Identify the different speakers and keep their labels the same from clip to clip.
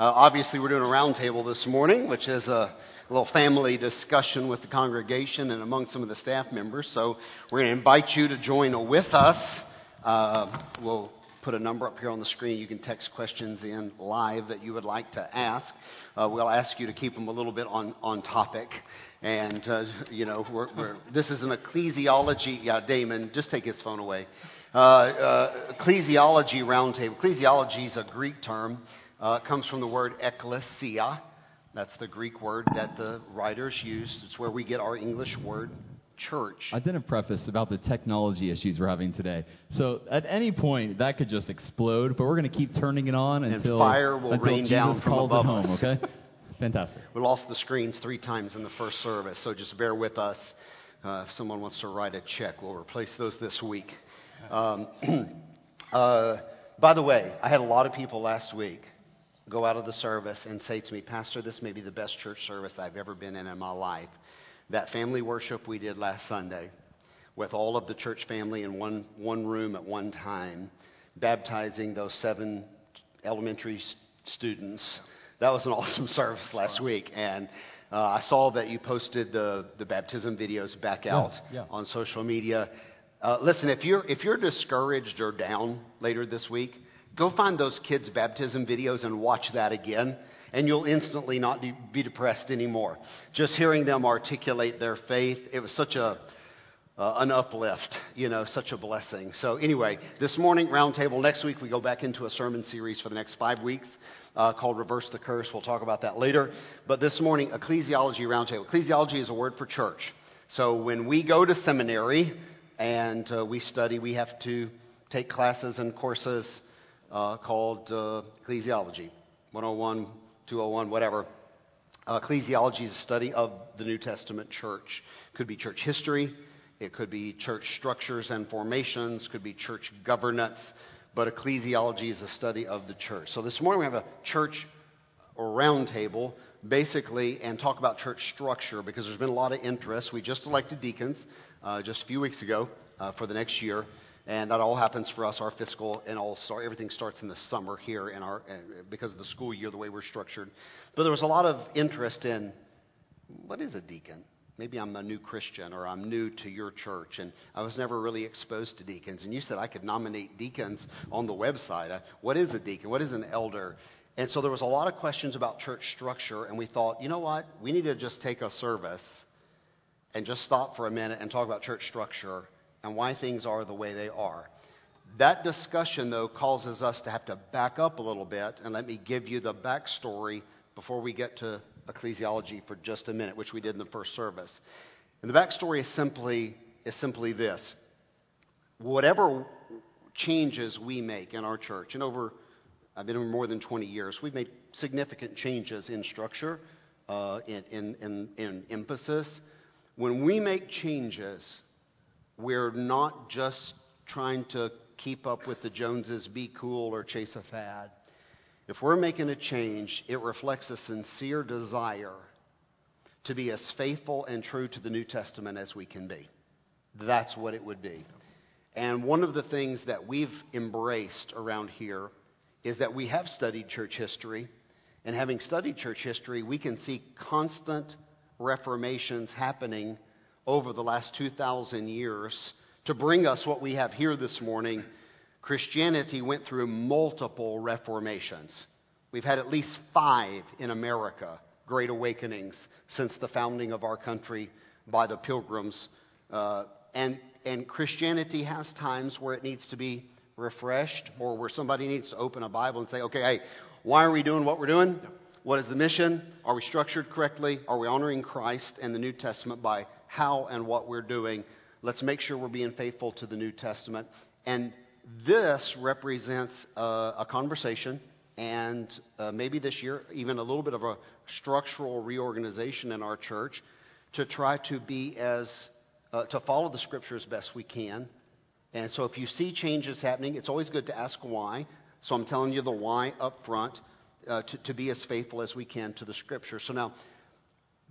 Speaker 1: Uh, obviously, we're doing a roundtable this morning, which is a little family discussion with the congregation and among some of the staff members. So we're going to invite you to join with us. Uh, we'll put a number up here on the screen. You can text questions in live that you would like to ask. Uh, we'll ask you to keep them a little bit on, on topic. And, uh, you know, we're, we're, this is an ecclesiology. Yeah, Damon, just take his phone away. Uh, uh, ecclesiology roundtable. Ecclesiology is a Greek term. Uh, it comes from the word ecclesia. That's the Greek word that the writers used. It's where we get our English word church.
Speaker 2: I didn't preface about the technology issues we're having today. So at any point, that could just explode, but we're going to keep turning it on until,
Speaker 1: fire will
Speaker 2: until
Speaker 1: rain
Speaker 2: Jesus
Speaker 1: down from
Speaker 2: calls
Speaker 1: above
Speaker 2: it home,
Speaker 1: us.
Speaker 2: okay? Fantastic.
Speaker 1: We lost the screens three times in the first service, so just bear with us. Uh, if someone wants to write a check, we'll replace those this week. Um, uh, by the way, I had a lot of people last week go out of the service and say to me, Pastor, this may be the best church service I've ever been in in my life. That family worship we did last Sunday with all of the church family in one, one room at one time, baptizing those seven elementary s- students. That was an awesome service last week. And uh, I saw that you posted the, the baptism videos back out
Speaker 2: yeah.
Speaker 1: on social media. Uh, listen, if you're, if you're discouraged or down later this week, go find those kids' baptism videos and watch that again, and you'll instantly not be depressed anymore. Just hearing them articulate their faith, it was such a, uh, an uplift, you know, such a blessing. So, anyway, this morning, roundtable. Next week, we go back into a sermon series for the next five weeks uh, called Reverse the Curse. We'll talk about that later. But this morning, ecclesiology roundtable. Ecclesiology is a word for church. So, when we go to seminary and uh, we study, we have to take classes and courses uh, called uh, ecclesiology 101, 201, whatever. Uh, ecclesiology is a study of the New Testament church. Could be church history, it could be church structures and formations, could be church governance, but ecclesiology is a study of the church. So this morning we have a church roundtable, basically, and talk about church structure because there's been a lot of interest. We just elected deacons uh, just a few weeks ago uh, for the next year. And that all happens for us, our fiscal, and all start, everything starts in the summer here in our, uh, because of the school year, the way we're structured. But there was a lot of interest in what is a deacon? Maybe I'm a new Christian or I'm new to your church and I was never really exposed to deacons. And you said I could nominate deacons on the website. Uh, What is a deacon? What is an elder? And so there was a lot of questions about church structure, and we thought, you know what? We need to just take a service and just stop for a minute and talk about church structure and why things are the way they are. That discussion, though, causes us to have to back up a little bit, and let me give you the backstory before we get to ecclesiology for just a minute, which we did in the first service. And the backstory is simply, is simply this whatever changes we make in our church, and over, I've been here more than 20 years, we've made significant changes in structure, uh, in, in, in, in emphasis. When we make changes, we're not just trying to keep up with the Joneses, be cool, or chase a fad. If we're making a change, it reflects a sincere desire to be as faithful and true to the New Testament as we can be. That's what it would be. And one of the things that we've embraced around here is that we have studied church history. And having studied church history, we can see constant reformations happening over the last 2,000 years to bring us what we have here this morning. Christianity went through multiple reformations. We've had at least five in America, great awakenings, since the founding of our country by the pilgrims. Uh, and, and Christianity has times where it needs to be refreshed or where somebody needs to open a Bible and say, okay, hey, why are we doing what we're doing? What is the mission? Are we structured correctly? Are we honoring Christ and the New Testament by how and what we're doing? Let's make sure we're being faithful to the New Testament. And this represents uh, a conversation and uh, maybe this year, even a little bit of a structural reorganization in our church to try to be as, uh, to follow the scripture as best we can. And so if you see changes happening, it's always good to ask why. So I'm telling you the why up front uh, to, to be as faithful as we can to the scripture. So now,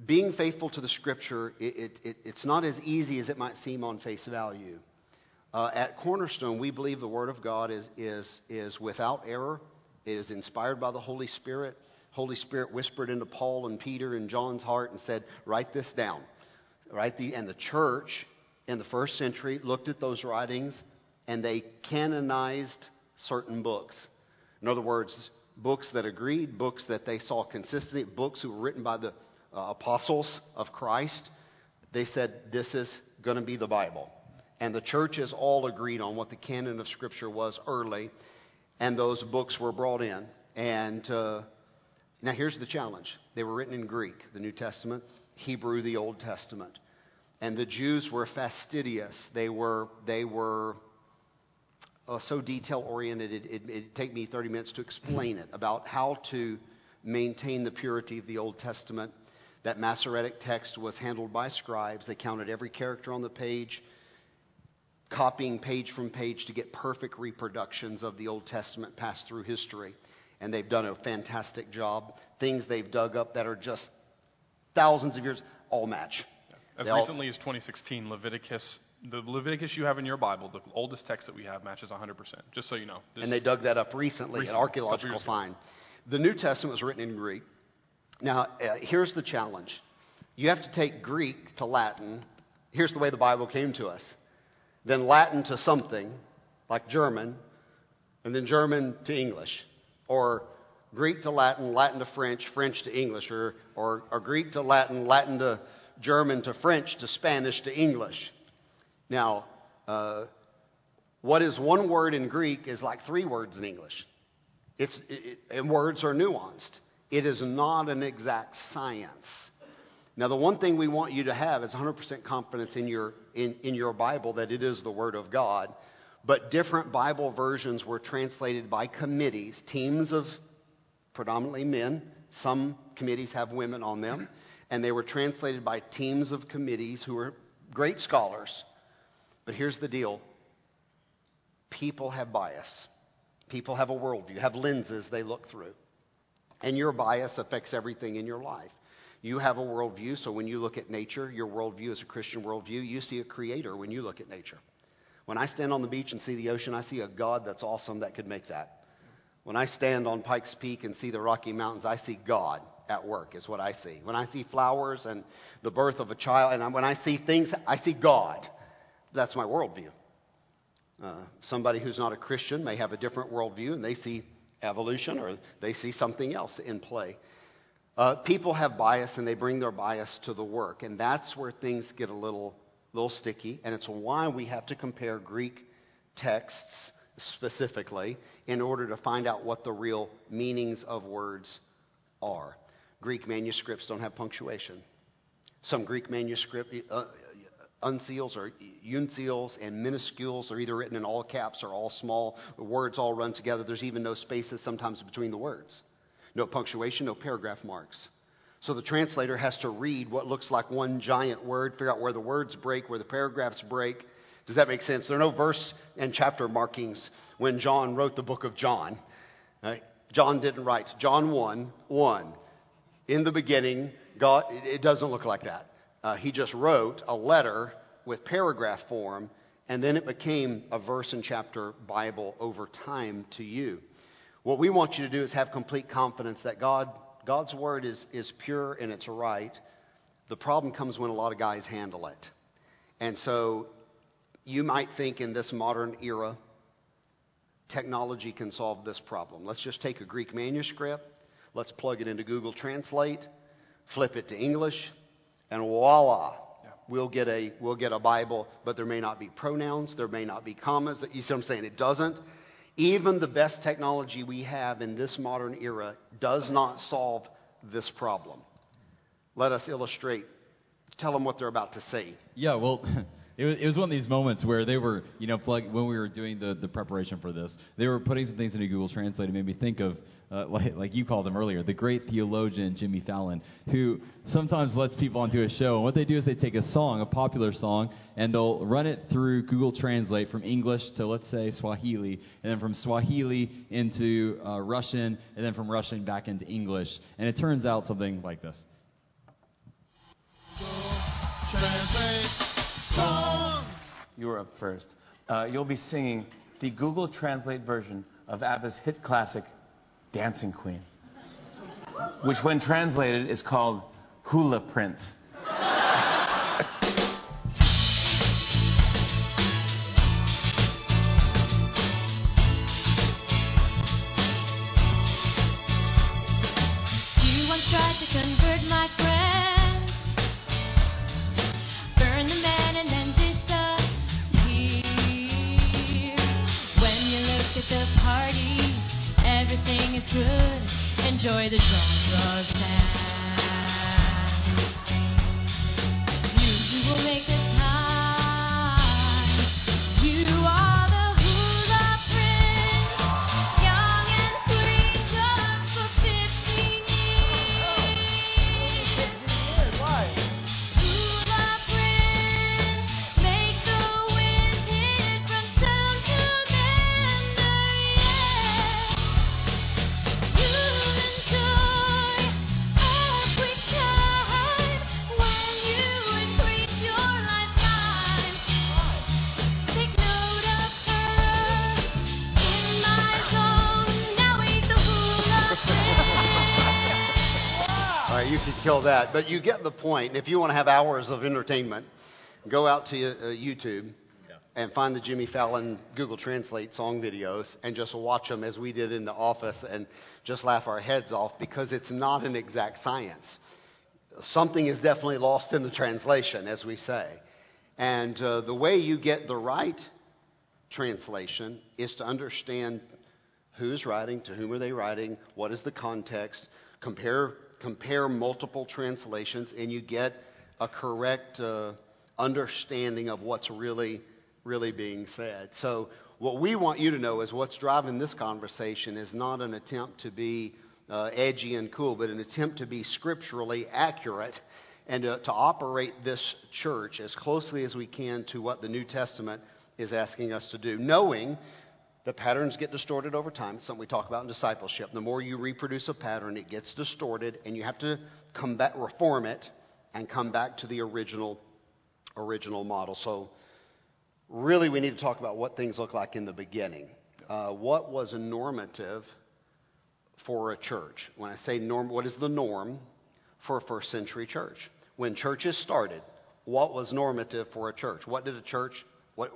Speaker 1: being faithful to the scripture, it, it, it, it's not as easy as it might seem on face value. Uh, at Cornerstone, we believe the Word of God is, is, is without error. It is inspired by the Holy Spirit. Holy Spirit whispered into Paul and Peter and John's heart and said, Write this down. Right? The, and the church in the first century looked at those writings and they canonized certain books. In other words, books that agreed, books that they saw consistency, books who were written by the uh, apostles of Christ. They said, This is going to be the Bible. And the churches all agreed on what the canon of Scripture was early, and those books were brought in. And uh, now here's the challenge they were written in Greek, the New Testament, Hebrew, the Old Testament. And the Jews were fastidious. They were, they were uh, so detail oriented, it, it, it'd take me 30 minutes to explain it about how to maintain the purity of the Old Testament. That Masoretic text was handled by scribes. They counted every character on the page, copying page from page to get perfect reproductions of the Old Testament passed through history. And they've done a fantastic job. Things they've dug up that are just thousands of years all match.
Speaker 3: As
Speaker 1: They all-
Speaker 3: recently as 2016, Leviticus, the Leviticus you have in your Bible, the oldest text that we have, matches 100%. Just so you know. This
Speaker 1: and they dug that up recently,
Speaker 3: Recently,
Speaker 1: an archaeological find. The New Testament was written in Greek. Now, uh, here's the challenge you have to take Greek to Latin. Here's the way the Bible came to us. Then Latin to something, like German, and then German to English. Or Greek to Latin, Latin to French, French to English. Or, or, or Greek to Latin, Latin to German to French to Spanish to English. Now, uh, what is one word in Greek is like three words in English. It's, it, and words are nuanced. It is not an exact science. Now, the one thing we want you to have is 100% confidence in your, in, in your Bible that it is the Word of God. But different Bible versions were translated by committees, teams of predominantly men. Some committees have women on them. And they were translated by teams of committees who are great scholars. But here's the deal people have bias. People have a worldview, have lenses they look through. And your bias affects everything in your life. You have a worldview, so when you look at nature, your worldview is a Christian worldview. You see a creator when you look at nature. When I stand on the beach and see the ocean, I see a God that's awesome that could make that. When I stand on Pikes Peak and see the Rocky Mountains, I see God at work, is what I see. When I see flowers and the birth of a child, and when I see things, I see God. That's my worldview. Uh, somebody who's not a Christian may have a different worldview and they see evolution or they see something else in play. Uh, people have bias and they bring their bias to the work, and that's where things get a little, little sticky, and it's why we have to compare Greek texts specifically in order to find out what the real meanings of words are. Greek manuscripts don't have punctuation. Some Greek manuscript uh, uncials or unseals and minuscules are either written in all caps or all small. Words all run together. There's even no spaces sometimes between the words. No punctuation, no paragraph marks. So the translator has to read what looks like one giant word, figure out where the words break, where the paragraphs break. Does that make sense? There are no verse and chapter markings when John wrote the book of John. Right? John didn't write John 1 1. In the beginning, God, it doesn't look like that. Uh, he just wrote a letter with paragraph form, and then it became a verse and chapter Bible over time to you. What we want you to do is have complete confidence that God, God's word is, is pure and it's right. The problem comes when a lot of guys handle it. And so you might think in this modern era, technology can solve this problem. Let's just take a Greek manuscript, let's plug it into Google Translate, flip it to English, and voila, we'll get a we'll get a Bible. But there may not be pronouns, there may not be commas. You see what I'm saying? It doesn't. Even the best technology we have in this modern era does not solve this problem. Let us illustrate. Tell them what they're about to say.
Speaker 2: Yeah, well, it was, it was one of these moments where they were, you know, plug, when we were doing the, the preparation for this, they were putting some things into Google Translate. It made me think of, uh, like, like you called him earlier, the great theologian Jimmy Fallon, who sometimes lets people onto a show. And what they do is they take a song, a popular song, and they'll run it through Google Translate from English to, let's say, Swahili, and then from Swahili into uh, Russian, and then from Russian back into English. And it turns out something like this.
Speaker 4: You're up first. Uh, you'll be singing the Google Translate version of ABBA's hit classic, Dancing Queen. which when translated is called hula prince.
Speaker 5: Is good. Enjoy the genre of sound.
Speaker 1: That, but you get the point. If you want to have hours of entertainment, go out to uh, YouTube and find the Jimmy Fallon Google Translate song videos and just watch them as we did in the office and just laugh our heads off because it's not an exact science. Something is definitely lost in the translation, as we say. And uh, the way you get the right translation is to understand who's writing, to whom are they writing, what is the context, compare, compare multiple translations, and you get a correct uh, understanding of what's really, really being said. So, what we want you to know is what's driving this conversation is not an attempt to be uh, edgy and cool, but an attempt to be scripturally accurate and to, to operate this church as closely as we can to what the New Testament is asking us to do, knowing the patterns get distorted over time. It's something we talk about in discipleship. The more you reproduce a pattern, it gets distorted, and you have to come back, reform it, and come back to the original, original model. So, really, we need to talk about what things look like in the beginning. Uh, what was a normative for a church? When I say norm, what is the norm for a first century church? When churches started, what was normative for a church? What did a church, what,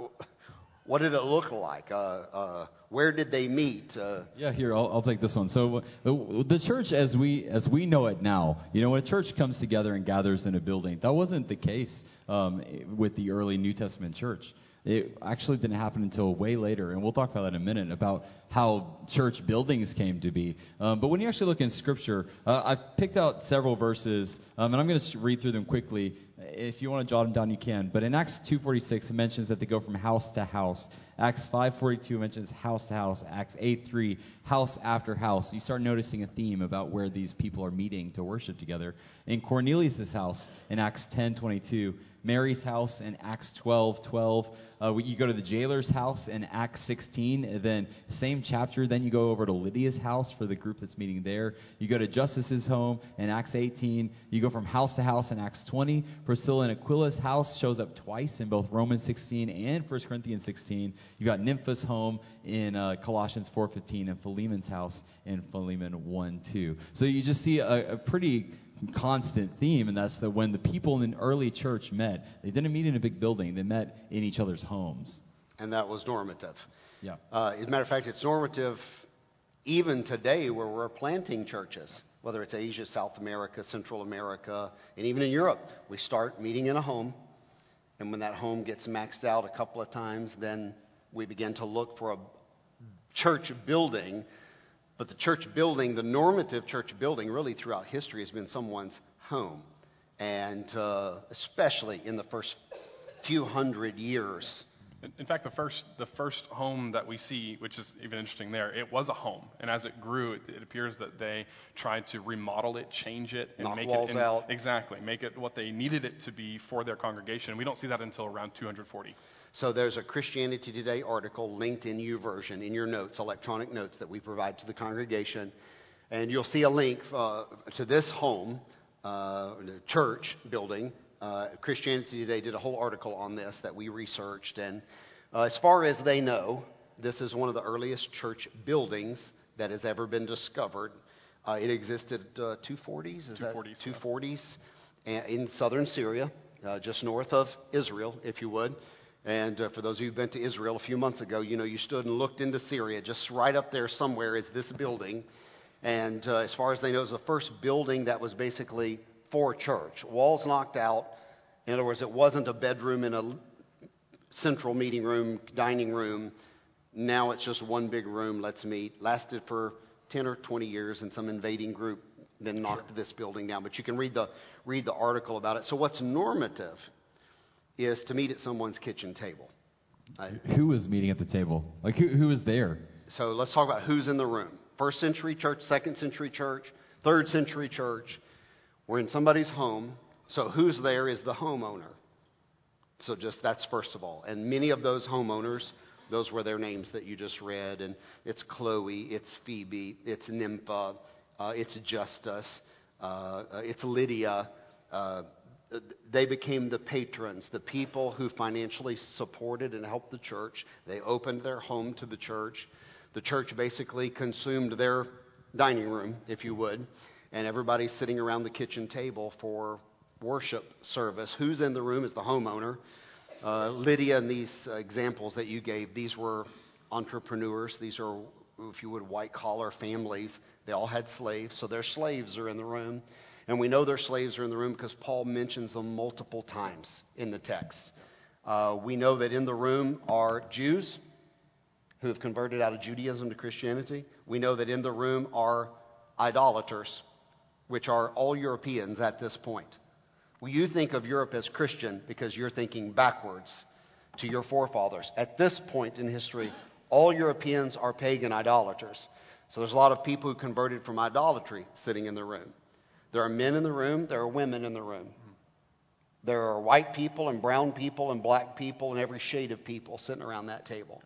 Speaker 1: what did it look like? Uh, uh, where did they meet? Uh,
Speaker 2: Yeah, here I'll, I'll take this one. So uh, the church, as we as we know it now, you know, when a church comes together and gathers in a building, that wasn't the case um, with the early New Testament church. It actually didn't happen until way later, and we'll talk about that in a minute about how church buildings came to be. Um, but when you actually look in Scripture, uh, I've picked out several verses, um, and I'm going to read through them quickly. If you want to jot them down, you can. But in Acts 2:46, it mentions that they go from house to house. Acts 5:42 mentions house to house. Acts 8:3, house after house. You start noticing a theme about where these people are meeting to worship together. In Cornelius' house, in Acts 10:22. Mary's house in Acts 12, 12. Uh, you go to the jailer's house in Acts 16, and then same chapter. Then you go over to Lydia's house for the group that's meeting there. You go to Justus's home in Acts 18. You go from house to house in Acts 20. Priscilla and Aquila's house shows up twice in both Romans 16 and 1 Corinthians 16. You got Nympha's home in uh, Colossians 4:15 and Philemon's house in Philemon 1, 2. So you just see a, a pretty constant theme, and that's that when the people in the early church met, they didn't meet in a big building, they met in each other's homes.
Speaker 1: and that was normative.
Speaker 2: Yeah.
Speaker 1: Uh, as a matter of fact, it's normative even today where we're planting churches, whether it's Asia, South America, Central America, and even in Europe. We start meeting in a home, and when that home gets maxed out a couple of times, then we begin to look for a church building. But the church building, the normative church building, really throughout history has been someone's home. And uh, especially in the first few hundred years
Speaker 3: In, fact, the first the first home that we see, which is even interesting there, it was a home, and as it grew, it, it appears that they tried to remodel it, change it, and
Speaker 1: Knock
Speaker 3: make
Speaker 1: walls
Speaker 3: it
Speaker 1: out.
Speaker 3: exactly make it what they needed it to be for their congregation. We don't see that until around 240.
Speaker 1: So there's a Christianity Today article linked in YouVersion in your notes, electronic notes that we provide to the congregation, and you'll see a link uh, to this home, uh, church building. Uh, Christianity Today did a whole article on this that we researched, and uh, as far as they know, this is one of the earliest church buildings that has ever been discovered. Uh, it existed uh, 240s, is that
Speaker 3: 240s, yeah.
Speaker 1: in southern Syria, uh, just north of Israel, if you would. And uh, for those of you who've been to Israel a few months ago, you know you stood and looked into Syria. Just right up there somewhere is this building. And uh, as far as they know, it was the first building that was basically for church. Walls knocked out. In other words, it wasn't a bedroom in a central meeting room, dining room. Now it's just one big room, let's meet. Lasted for 10 or 20 years, and some invading group then knocked this building down. But you can read the, read the article about it. So, what's normative is to meet at someone's kitchen table.
Speaker 2: Who was meeting at the table? Like who who was there?
Speaker 1: so, let's talk about who's in the room. First century church, second century church, third century church. We're in somebody's home. So, who's there is the homeowner. So just that's first of all. And many of those homeowners, those were their names that you just read. And it's Chloe, it's Phoebe, it's Nympha, uh, it's Justus, uh, uh, it's Lydia. Uh, they became the patrons, the people who financially supported and helped the church. They opened their home to the church. The church basically consumed their dining room, if you would, and everybody's sitting around the kitchen table for worship service. Who's in the room is the homeowner. Uh, Lydia and these examples that you gave, these were entrepreneurs. These are, if you would, white collar families. They all had slaves, so their slaves are in the room. And we know their slaves are in the room because Paul mentions them multiple times in the text. Uh, we know that in the room are Jews who have converted out of Judaism to Christianity. We know that in the room are idolaters, which are all Europeans at this point. Well, you think of Europe as Christian because you're thinking backwards to your forefathers. At this point in history, all Europeans are pagan idolaters. So there's a lot of people who converted from idolatry sitting in the room. There are men in the room, there are women in the room. There are white people and brown people and black people and every shade of people sitting around that table.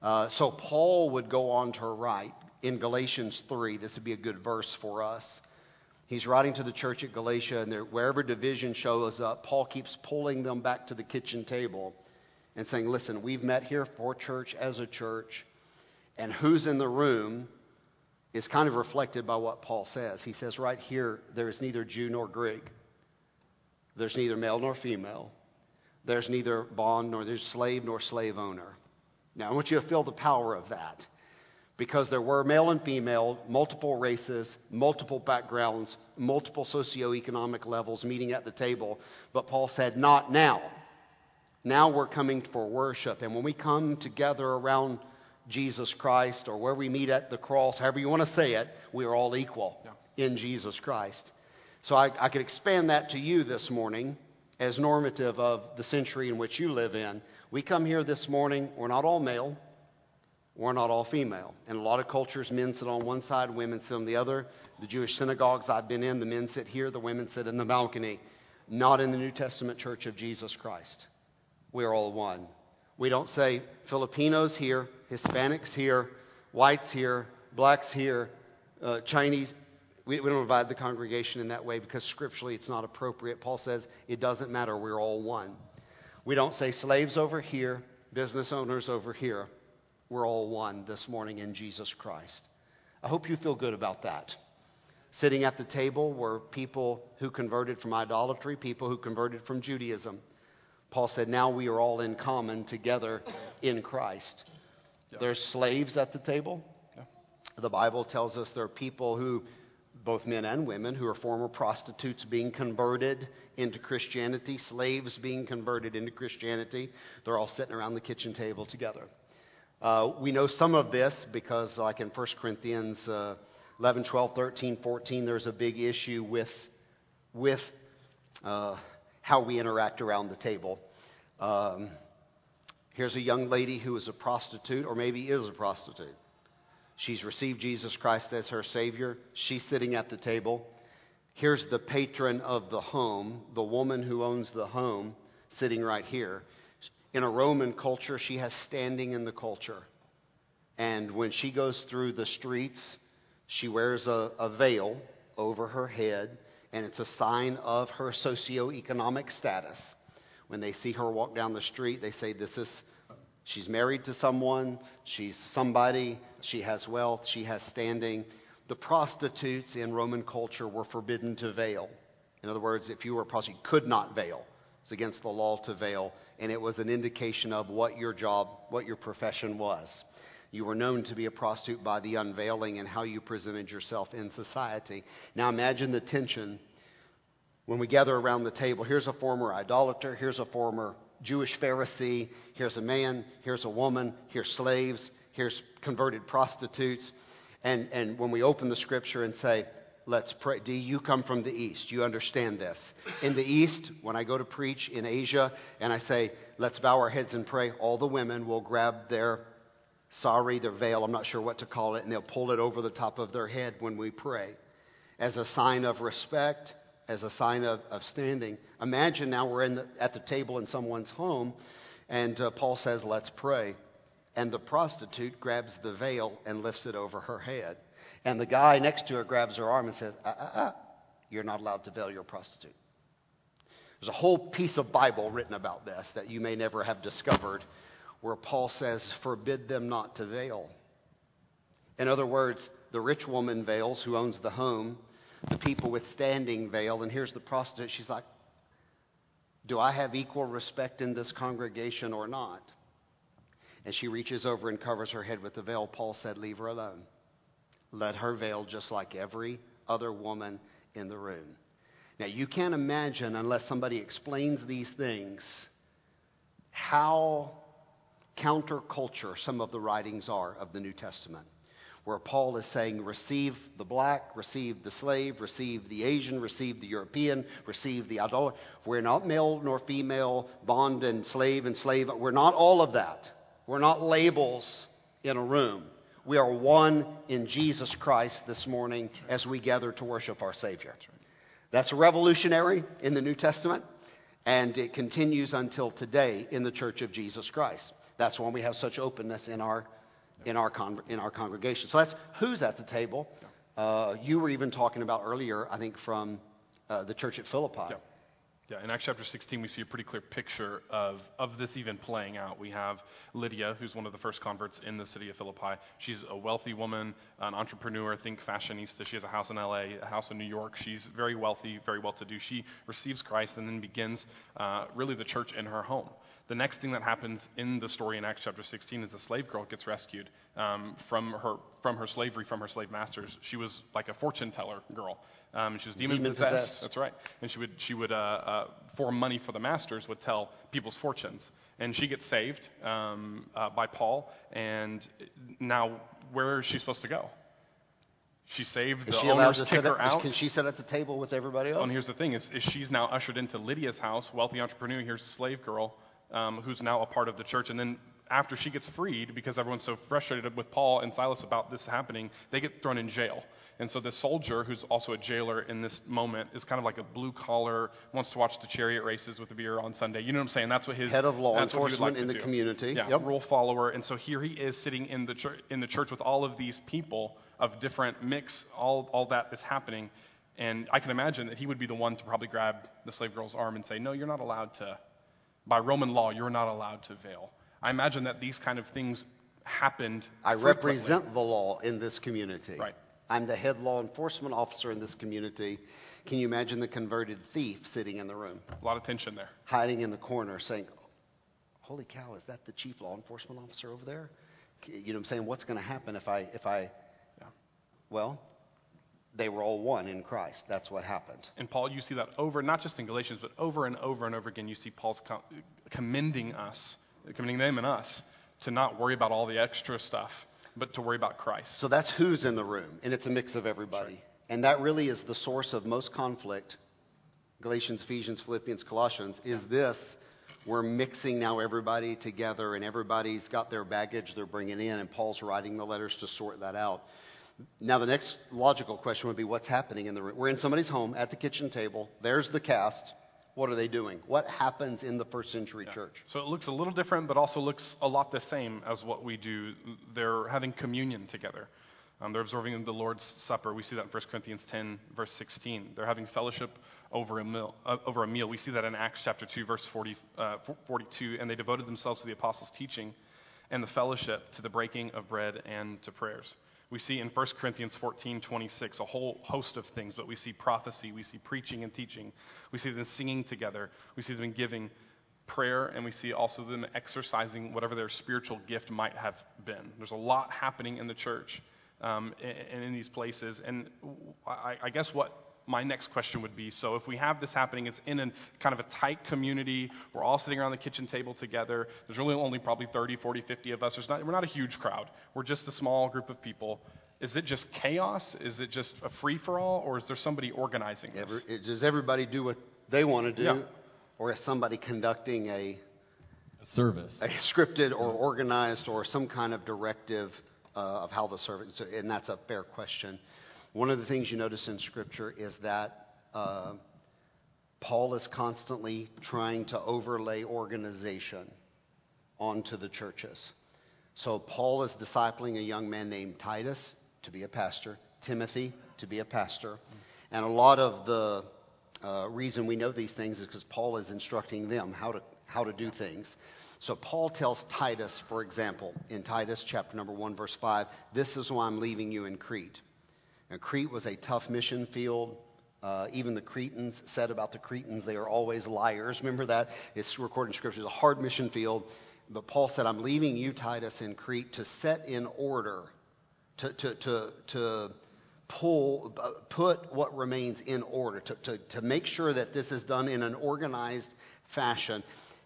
Speaker 1: Uh, so Paul would go on to write in Galatians 3, this would be a good verse for us. He's writing to the church at Galatia, and there, wherever division shows up, Paul keeps pulling them back to the kitchen table and saying, Listen, we've met here for church as a church, and who's in the room is kind of reflected by what Paul says. He says, Right here, there is neither Jew nor Greek, there's neither male nor female, there's neither bond nor there's slave nor slave owner. Now, I want you to feel the power of that because there were male and female, multiple races, multiple backgrounds, multiple socioeconomic levels meeting at the table. But Paul said, Not now. Now we're coming for worship. And when we come together around Jesus Christ or where we meet at the cross, however you want to say it, we are all equal in Jesus Christ. So I, I could expand that to you this morning as normative of the century in which you live in. We come here this morning, we're not all male, we're not all female. In a lot of cultures, men sit on one side, women sit on the other. The Jewish synagogues I've been in, the men sit here, the women sit in the balcony. Not in the New Testament church of Jesus Christ. We're all one. We don't say Filipinos here, Hispanics here, whites here, blacks here, uh, Chinese. We, we don't divide the congregation in that way because scripturally it's not appropriate. Paul says it doesn't matter, we're all one. We don't say slaves over here, business owners over here. We're all one this morning in Jesus Christ. I hope you feel good about that. Sitting at the table were people who converted from idolatry, people who converted from Judaism. Paul said, Now we are all in common together in Christ. There's slaves at the table. The Bible tells us there are people who, both men and women, who are former prostitutes being converted into Christianity, slaves being converted into Christianity. They're all sitting around the kitchen table together. Uh, we know some of this because, like in 1 Corinthians uh, 11, 12, 13, 14, there's a big issue with, with uh, how we interact around the table. Um, here's a young lady who is a prostitute, or maybe is a prostitute. She's received Jesus Christ as her Savior. She's sitting at the table. Here's the patron of the home, the woman who owns the home, sitting right here. In a Roman culture, she has standing in the culture. And when she goes through the streets, she wears a, a veil over her head, and it's a sign of her socioeconomic status. When they see her walk down the street, they say, This is, she's married to someone, she's somebody, she has wealth, she has standing. the prostitutes in Roman culture were forbidden to veil. In other words, if you were a prostitute, you could not veil. It's against the law to veil, and it was an indication of what your job, what your profession was. You were known to be a prostitute by the unveiling and how you presented yourself in society. Now imagine the tension when we gather around the table. Here's a former idolater, here's a former Jewish Pharisee, here's a man, here's a woman, here's slaves, here's converted prostitutes. And, and when we open the scripture and say, Let's pray. D, you come from the East. You understand this. In the East, when I go to preach in Asia and I say, let's bow our heads and pray, all the women will grab their sari, their veil, I'm not sure what to call it, and they'll pull it over the top of their head when we pray as a sign of respect, as a sign of, of standing. Imagine now we're the, at the table in someone's home, and uh, Paul says, let's pray. And the prostitute grabs the veil and lifts it over her head. And the guy next to her grabs her arm and says, uh, uh, uh, You're not allowed to veil your prostitute. There's a whole piece of Bible written about this that you may never have discovered where Paul says, Forbid them not to veil. In other words, the rich woman veils who owns the home, the people with standing veil, and here's the prostitute. She's like, Do I have equal respect in this congregation or not? And she reaches over and covers her head with the veil. Paul said, Leave her alone let her veil just like every other woman in the room. Now, you can't imagine, unless somebody explains these things, how counterculture some of the writings are of the New Testament. Where Paul is saying, receive the black, receive the slave, receive the Asian, receive the European, receive the idolater. We're not male nor female, bond and slave and slave. We're not all of that. We're not labels in a room. We are one in Jesus Christ this morning as we gather to worship our Savior. That's revolutionary in the New Testament, and it continues until today in the Church of Jesus Christ. That's why we have such openness in our, in our, con- in our congregation. So that's who's at the table. Uh, you were even talking about earlier, I think, from uh, the church at Philippi.
Speaker 3: Yeah, in Acts chapter 16, we see a pretty clear picture of, of this even playing out. We have Lydia, who's one of the first converts in the city of Philippi. She's a wealthy woman, an entrepreneur, think fashionista. She has a house in LA, a house in New York. She's very wealthy, very well to do. She receives Christ and then begins uh, really the church in her home. The next thing that happens in the story in Acts chapter 16 is a slave girl gets rescued um, from, her, from her slavery, from her slave masters. She was like a fortune teller girl. Um, she was demon,
Speaker 1: demon
Speaker 3: possessed.
Speaker 1: possessed.
Speaker 3: That's right. And she would, she would uh, uh, for money for the masters, would tell people's fortunes. And she gets saved um, uh, by Paul. And now, where is she supposed to go? She saved.
Speaker 1: Is
Speaker 3: the
Speaker 1: she
Speaker 3: owners kick her out.
Speaker 1: Can she sit at the table with everybody
Speaker 3: Well,
Speaker 1: else?
Speaker 3: and here's the thing: is, is she's now ushered into Lydia's house, wealthy entrepreneur. Here's a slave girl um, who's now a part of the church. And then after she gets freed, because everyone's so frustrated with Paul and Silas about this happening, they get thrown in jail. And so this soldier, who's also a jailer in this moment, is kind of like a blue collar, wants to watch the chariot races with the beer on Sunday. You know what I'm saying? That's what his
Speaker 1: Head of law
Speaker 3: that's what he would
Speaker 1: enforcement
Speaker 3: like
Speaker 1: in the
Speaker 3: do.
Speaker 1: community.
Speaker 3: Yeah,
Speaker 1: Yep.
Speaker 3: rule follower. And so here he is sitting in the church, in the church with all of these people of different mix. All all that is happening, and I can imagine that he would be the one to probably grab the slave girl's arm and say, "No, you're not allowed to. By Roman law, you're not allowed to veil." I imagine that these kind of things happened.
Speaker 1: I
Speaker 3: frequently.
Speaker 1: represent the law in this community.
Speaker 3: Right.
Speaker 1: I'm the head law enforcement officer in this community. Can you imagine the converted thief sitting in the room,
Speaker 3: a lot of tension there.
Speaker 1: hiding in the corner, saying, "Holy cow, is that the chief law enforcement officer over there?" You know what I'm saying? What's going to happen if I if I
Speaker 3: Yeah.
Speaker 1: well, they were all one in Christ. That's what happened.
Speaker 3: And Paul, you see that over, not just in Galatians, but over and over and over again, you see Paul's com- commending us, commending them and us, to not worry about all the extra stuff, but to worry about Christ.
Speaker 1: So that's who's in the room, and it's a mix of everybody. And that really is the source of most conflict. Galatians, Ephesians, Philippians, Colossians is this. We're mixing now everybody together, and everybody's got their baggage they're bringing in, and Paul's writing the letters to sort that out. Now, the next logical question would be what's happening in the room? We're in somebody's home at the kitchen table. There's the cast. What are they doing? What happens in the first century church?
Speaker 3: So it looks a little different, but also looks a lot the same as what we do. They're having communion together. Um, they're observing the Lord's Supper. We see that in 1 Corinthians 10, verse 16. They're having fellowship over a meal. Uh, over a meal. We see that in Acts chapter 2, verse 40, uh, 42. And they devoted themselves to the apostles' teaching and the fellowship, to the breaking of bread and to prayers. We see in 1 Corinthians 14, 26, a whole host of things, but we see prophecy, we see preaching and teaching, we see them singing together, we see them giving prayer, and we see also them exercising whatever their spiritual gift might have been. There's a lot happening in the church um, and in these places. And I, I guess what my next question would be so if we have this happening it's in a kind of a tight community we're all sitting around the kitchen table together there's really only probably 30 40 50 of us there's not, we're not a huge crowd we're just a small group of people is it just chaos is it just a free-for-all or is there somebody organizing this
Speaker 1: Every, it- does everybody do what they want to do,
Speaker 3: Yeah.
Speaker 1: or is somebody conducting a,
Speaker 2: A service.
Speaker 1: a scripted or organized or some kind of directive uh, of how the service? And that's a fair question. One of the things you notice in Scripture is that uh, Paul is constantly trying to overlay organization onto the churches. So Paul is discipling a young man named Titus to be a pastor, Timothy to be a pastor. And a lot of the uh, reason we know these things is because Paul is instructing them how to, how to do things. So Paul tells Titus, for example, in Titus chapter number 1, verse 5, this is why I'm leaving you in Crete. Now, Crete was a tough mission field. Uh, even the Cretans said about the Cretans, they are always liars. Remember that? It's recorded in Scripture. It's a hard mission field. But Paul said, I'm leaving you, Titus, in Crete to set in order, to, to, to, to pull, uh, put what remains in order, to, to, to make sure that this is done in an organized fashion.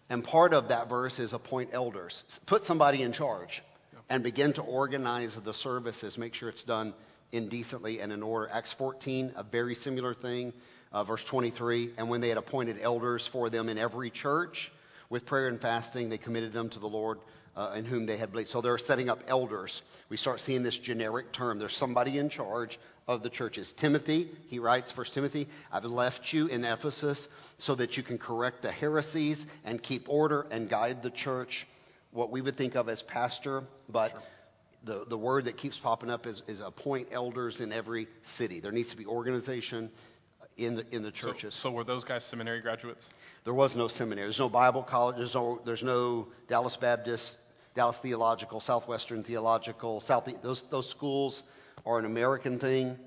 Speaker 1: And part of that verse is appoint elders. Put somebody in charge and begin to organize the services, make sure it's done indecently and in order. Acts 14, a very similar thing. Uh, verse 23, and when they had appointed elders for them in every church, with prayer and fasting, they committed them to the Lord uh, in whom they had believed. So they're setting up elders. We start seeing this generic term. There's somebody in charge of the churches. Timothy, he writes, First Timothy, I've left you in Ephesus so that you can correct the heresies and keep order and guide the church. What we would think of as pastor, but the, the word that keeps popping up is, is appoint elders in every city. There needs to be organization in the, in the
Speaker 3: so,
Speaker 1: churches.
Speaker 3: so were those guys seminary graduates
Speaker 1: There was no seminary. There's no Bible college. There's no, there's no Dallas Baptist, Dallas Theological, Southwestern Theological. South, those, those schools are an American thing.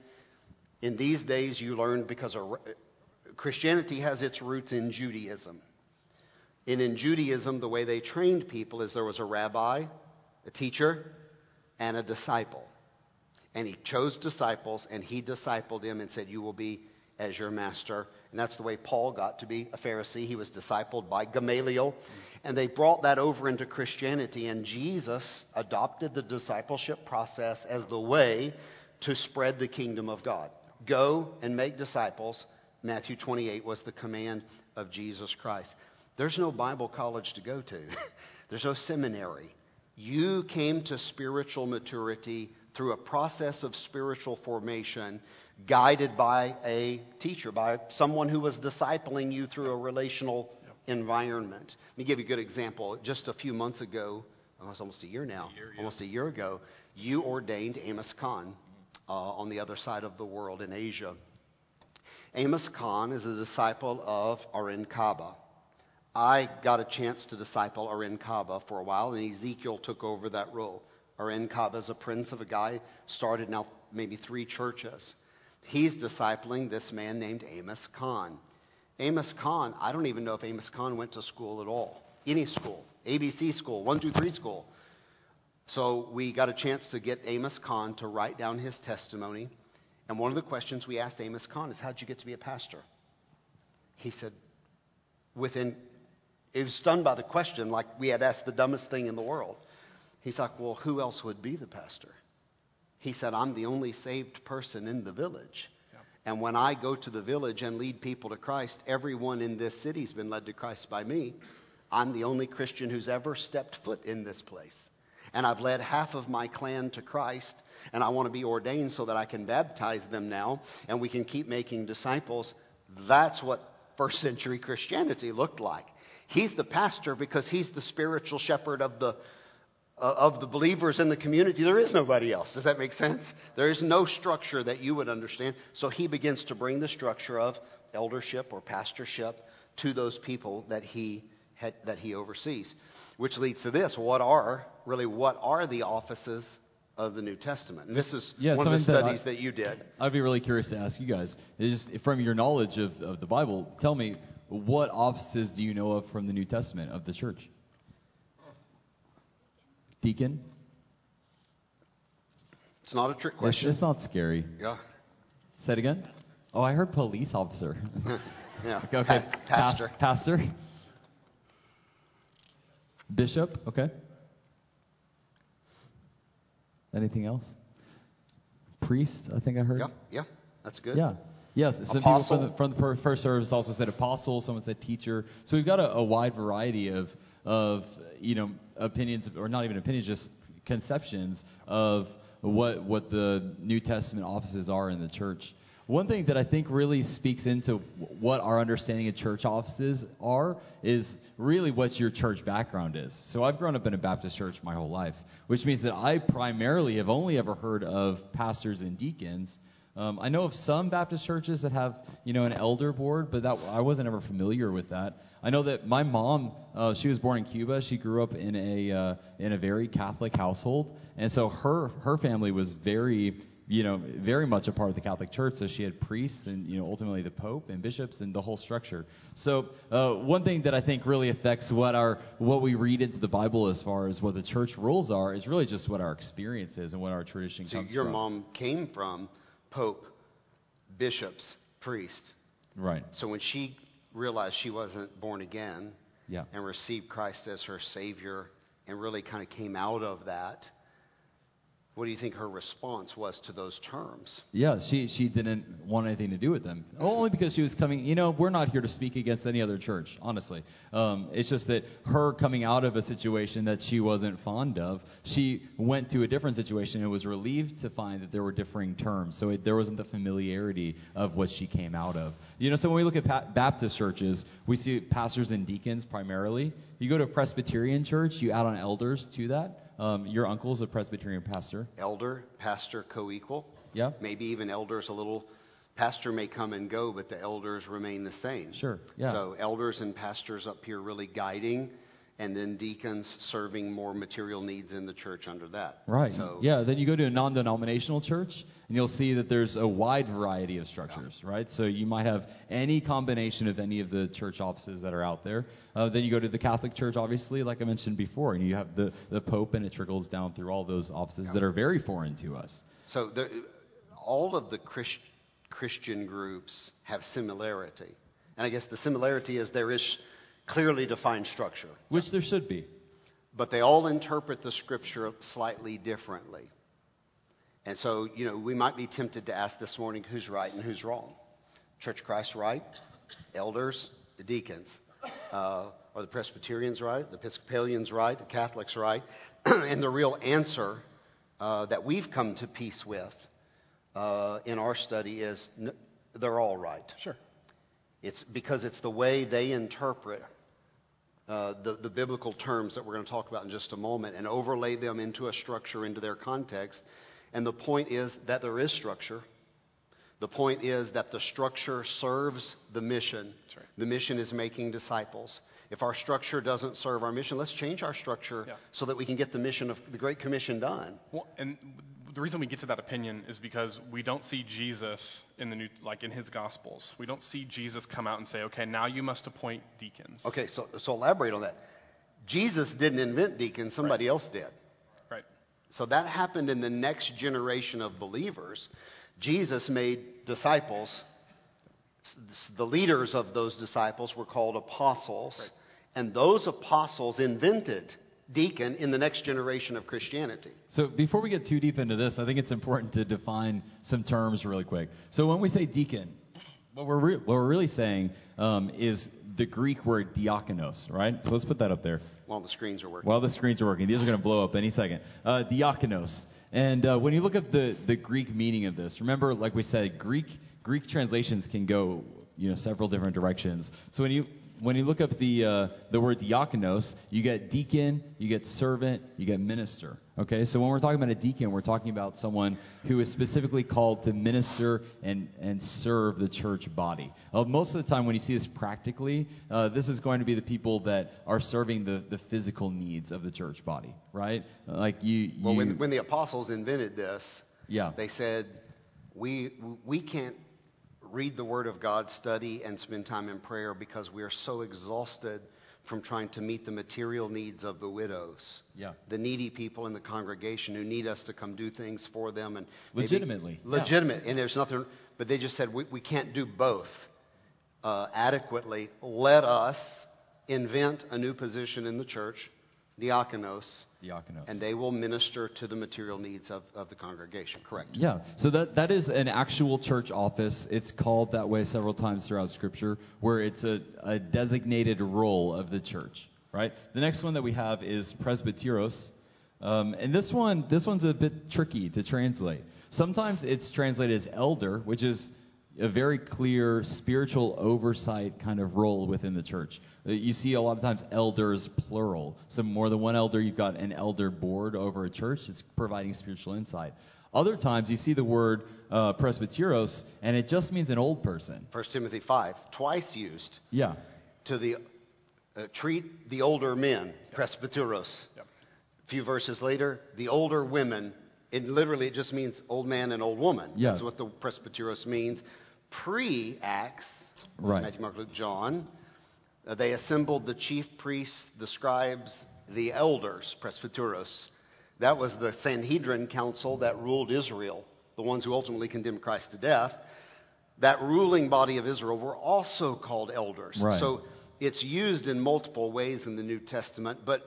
Speaker 1: In these days, you learn because Christianity has its roots in Judaism. And in Judaism, the way they trained people is there was a rabbi, a teacher, and a disciple. And he chose disciples, and he discipled him and said, You will be as your master. And that's the way Paul got to be a Pharisee. He was discipled by Gamaliel. And they brought that over into Christianity. And Jesus adopted the discipleship process as the way to spread the kingdom of God. Go and make disciples. Matthew 28 was the command of Jesus Christ. There's no Bible college to go to, there's no seminary. You came to spiritual maturity through a process of spiritual formation guided by a teacher, by someone who was discipling you through a relational environment. Let me give you a good example. Just a few months ago, it's almost a year now, almost a year ago, you ordained Amos Khan uh, on the other side of the world in Asia. Amos Khan is a disciple of Arin Kaba. I got a chance to disciple Arin Kaba for a while, and Ezekiel took over that role. Arin Kaba is a prince of a guy, started now maybe three churches. He's discipling this man named Amos Khan. Amos Khan, I don't even know if Amos Khan went to school at all. Any school, ABC school, one, two, three school. So we got a chance to get Amos Khan to write down his testimony. And one of the questions we asked Amos Khan is, How'd you get to be a pastor? He said, Within, he was stunned by the question, like we had asked the dumbest thing in the world. He's like, Well, who else would be the pastor? He said, I'm the only saved person in the village. And when I go to the village and lead people to Christ, everyone in this city's been led to Christ by me. I'm the only Christian who's ever stepped foot in this place. And I've led half of my clan to Christ, and I want to be ordained so that I can baptize them now, and we can keep making disciples. That's what first century Christianity looked like. He's the pastor because he's the spiritual shepherd of the uh, of the believers in the community, there is nobody else. Does that make sense? There is no structure that you would understand. So he begins to bring the structure of eldership or pastorship to those people that he had, that he oversees, which leads to this: what are really what are the offices of the New Testament. And this is
Speaker 2: Yeah,
Speaker 1: one of the
Speaker 2: something that I-
Speaker 1: studies that you did.
Speaker 2: I'd be really curious to ask you guys, just from your knowledge of, of the Bible, tell me what offices do you know of from the New Testament of the church? Deacon?
Speaker 1: It's not a trick question.
Speaker 2: it's not scary.
Speaker 1: Yeah.
Speaker 2: Say it again. Oh, I heard police officer.
Speaker 1: Yeah.
Speaker 2: okay, okay.
Speaker 1: Pa-
Speaker 2: Pas-
Speaker 1: pastor.
Speaker 2: pastor. Bishop. Okay. Anything else? Priest. I think I heard.
Speaker 1: Yeah. Yeah. That's good.
Speaker 2: Yeah. Yes. Some
Speaker 1: Apostle.
Speaker 2: people from the, from the first service also said apostle. Someone said teacher. So we've got a, a wide variety of of you know opinions, or not even opinions, just conceptions of what what the New Testament offices are in the church. One thing that I think really speaks into what our understanding of church offices are is really what your church background is. So I've grown up in a Baptist church my whole life, which means that I primarily have only ever heard of pastors and deacons. Um, I know of some Baptist churches that have, you know, an elder board, but that I wasn't ever familiar with that. I know that my mom, uh, she was born in Cuba. She grew up in a uh, in a very Catholic household, and so her her family was very, you know, very much a part of the Catholic Church. So she had priests and you know ultimately the Pope and bishops and the whole structure. So uh, one thing that I think really affects what our what we read into the Bible as far as what the church rules are is really just what our experience is and what our tradition
Speaker 1: So
Speaker 2: comes
Speaker 1: your
Speaker 2: from.
Speaker 1: mom came from Pope, bishops, priests.
Speaker 2: right?
Speaker 1: So when she realized she wasn't born again
Speaker 2: Yeah.
Speaker 1: and received Christ as her Savior and really kind of came out of that, what do you think her response was to those terms?
Speaker 2: Yeah, she she didn't want anything to do with them. Only because she was coming. You know, we're not here to speak against any other church, honestly. Um, it's just that her coming out of a situation that she wasn't fond of, she went to a different situation and was relieved to find that there were differing terms. So it, there wasn't the familiarity of what she came out of. You know, so when we look at pa- Baptist churches, we see pastors and deacons primarily. You go to a Presbyterian church, you add on elders to that. Um, your uncle's a Presbyterian pastor.
Speaker 1: Elder, pastor, co equal?
Speaker 2: Yeah.
Speaker 1: Maybe even elders a little. Pastor may come and go, but the elders remain the same.
Speaker 2: Sure, yeah.
Speaker 1: So elders and pastors up here really guiding, and then deacons serving more material needs in the church under that.
Speaker 2: Right.
Speaker 1: So
Speaker 2: yeah. Then you go to a non-denominational church, and you'll see that there's a wide variety of structures. Right. So you might have any combination of any of the church offices that are out there. Uh, then you go to the Catholic Church, obviously, like I mentioned before, and you have the the Pope, and it trickles down through all those offices that are very foreign to us.
Speaker 1: So there, all of the Christ, Christian groups have similarity. And I guess the similarity is there is clearly defined structure.
Speaker 2: Which there should be.
Speaker 1: But they all interpret the scripture slightly differently. And so, you know, we might be tempted to ask this morning who's right and who's wrong. Church Christ right? Elders, the deacons. Uh, are the Presbyterians right? The Episcopalians right? The Catholics right? and the real answer uh, that we've come to peace with uh, in our study is n- they're all right.
Speaker 3: Sure.
Speaker 1: It's because it's the way they interpret uh, the, the biblical terms that we're going to talk about in just a moment and overlay them into a structure, into their context. And the point is that there is structure. The point is that the structure serves the mission.
Speaker 3: right.
Speaker 1: The mission is making disciples. If our structure doesn't serve our mission, let's change our structure
Speaker 3: Yeah.
Speaker 1: so that we can get the mission of the Great Commission done.
Speaker 3: Well, and the reason we get to that opinion is because we don't see Jesus in the new, like in his Gospels. We don't see Jesus come out and say, "Okay, now you must appoint deacons."
Speaker 1: Okay, so, so elaborate on that. Jesus didn't invent deacons, somebody else did.
Speaker 3: Right.
Speaker 1: So that happened in the next generation of believers. Jesus made disciples. The leaders of those disciples were called apostles. And those apostles invented deacon in the next generation of Christianity.
Speaker 2: So before we get too deep into this, I think it's important to define some terms really quick. So when we say deacon, what we're, re- what we're really saying um, is the Greek word diakonos, right? So let's put that up there.
Speaker 1: While the screens are working.
Speaker 2: While the screens are working, these are going to blow up any second. Uh, diakonos. And uh, when you look at the, the Greek meaning of this, remember, like we said, Greek Greek translations can go you know several different directions. So when you when you look up the uh, the word diakonos, you get deacon, you get servant, you get minister. Okay, so when we're talking about a deacon, we're talking about someone who is specifically called to minister and and serve the church body. Uh, most of the time, when you see this practically, uh, this is going to be the people that are serving the the physical needs of the church body, right? Like you. you
Speaker 1: Well, when, when the apostles invented this,
Speaker 2: yeah.
Speaker 1: they said, we, we can't read the Word of God, study, and spend time in prayer because we are so exhausted from trying to meet the material needs of the widows.
Speaker 2: Yeah.
Speaker 1: The needy people in the congregation who need us to come do things for them and maybe-
Speaker 2: Legitimately, yeah.
Speaker 1: legitimate. And there's nothing, but they just said we, we can't do both uh, adequately. Let us invent a new position in the church, diakonos,
Speaker 2: Diakonos.
Speaker 1: and they will minister to the material needs of, of the congregation. Correct.
Speaker 2: Yeah, so that, that is an actual church office. It's called that way several times throughout Scripture, where it's a, a designated role of the church, right? The next one that we have is presbyteros. Um, and this one, this one's a bit tricky to translate. Sometimes it's translated as elder, which is a very clear spiritual oversight kind of role within the church. Uh, You see a lot of times elders plural. So more than one elder, you've got an elder board over a church. It's providing spiritual insight. Other times you see the word uh, presbyteros, and it just means an old person.
Speaker 1: 1 Timothy 5, twice used
Speaker 2: Yeah.
Speaker 1: to the uh, treat the older men, presbyteros.
Speaker 3: Yep.
Speaker 1: A few verses later, the older women. It literally it just means old man and old woman.
Speaker 2: Yeah.
Speaker 1: That's what the presbyteros means. Pre Acts,
Speaker 2: Right.
Speaker 1: Matthew, Mark, Luke, John, uh, they assembled the chief priests, the scribes, the elders, presbyteros. That was the Sanhedrin council that ruled Israel, the ones who ultimately condemned Christ to death. That ruling body of Israel were also called elders.
Speaker 2: Right.
Speaker 1: So it's used in multiple ways in the New Testament, but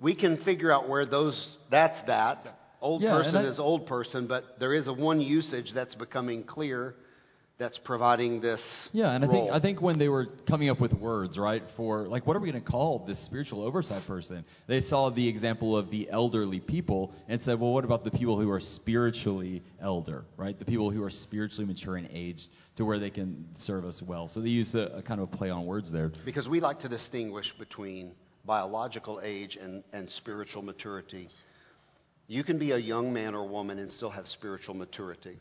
Speaker 1: we can figure out where those that's that. Old
Speaker 2: Yeah,
Speaker 1: person
Speaker 2: I-
Speaker 1: is old person, but there is a one usage that's becoming clear that's providing this
Speaker 2: Yeah, and I
Speaker 1: role.
Speaker 2: think I think when they were coming up with words, right, for like what are we going to call this spiritual oversight person? They saw the example of the elderly people and said, well, what about the people who are spiritually elder, right? The people who are spiritually mature in age to where they can serve us well. So they use a, a kind of a play on words there.
Speaker 1: Because we like to distinguish between biological age and, and spiritual maturity. You can be a young man or woman and still have spiritual maturity.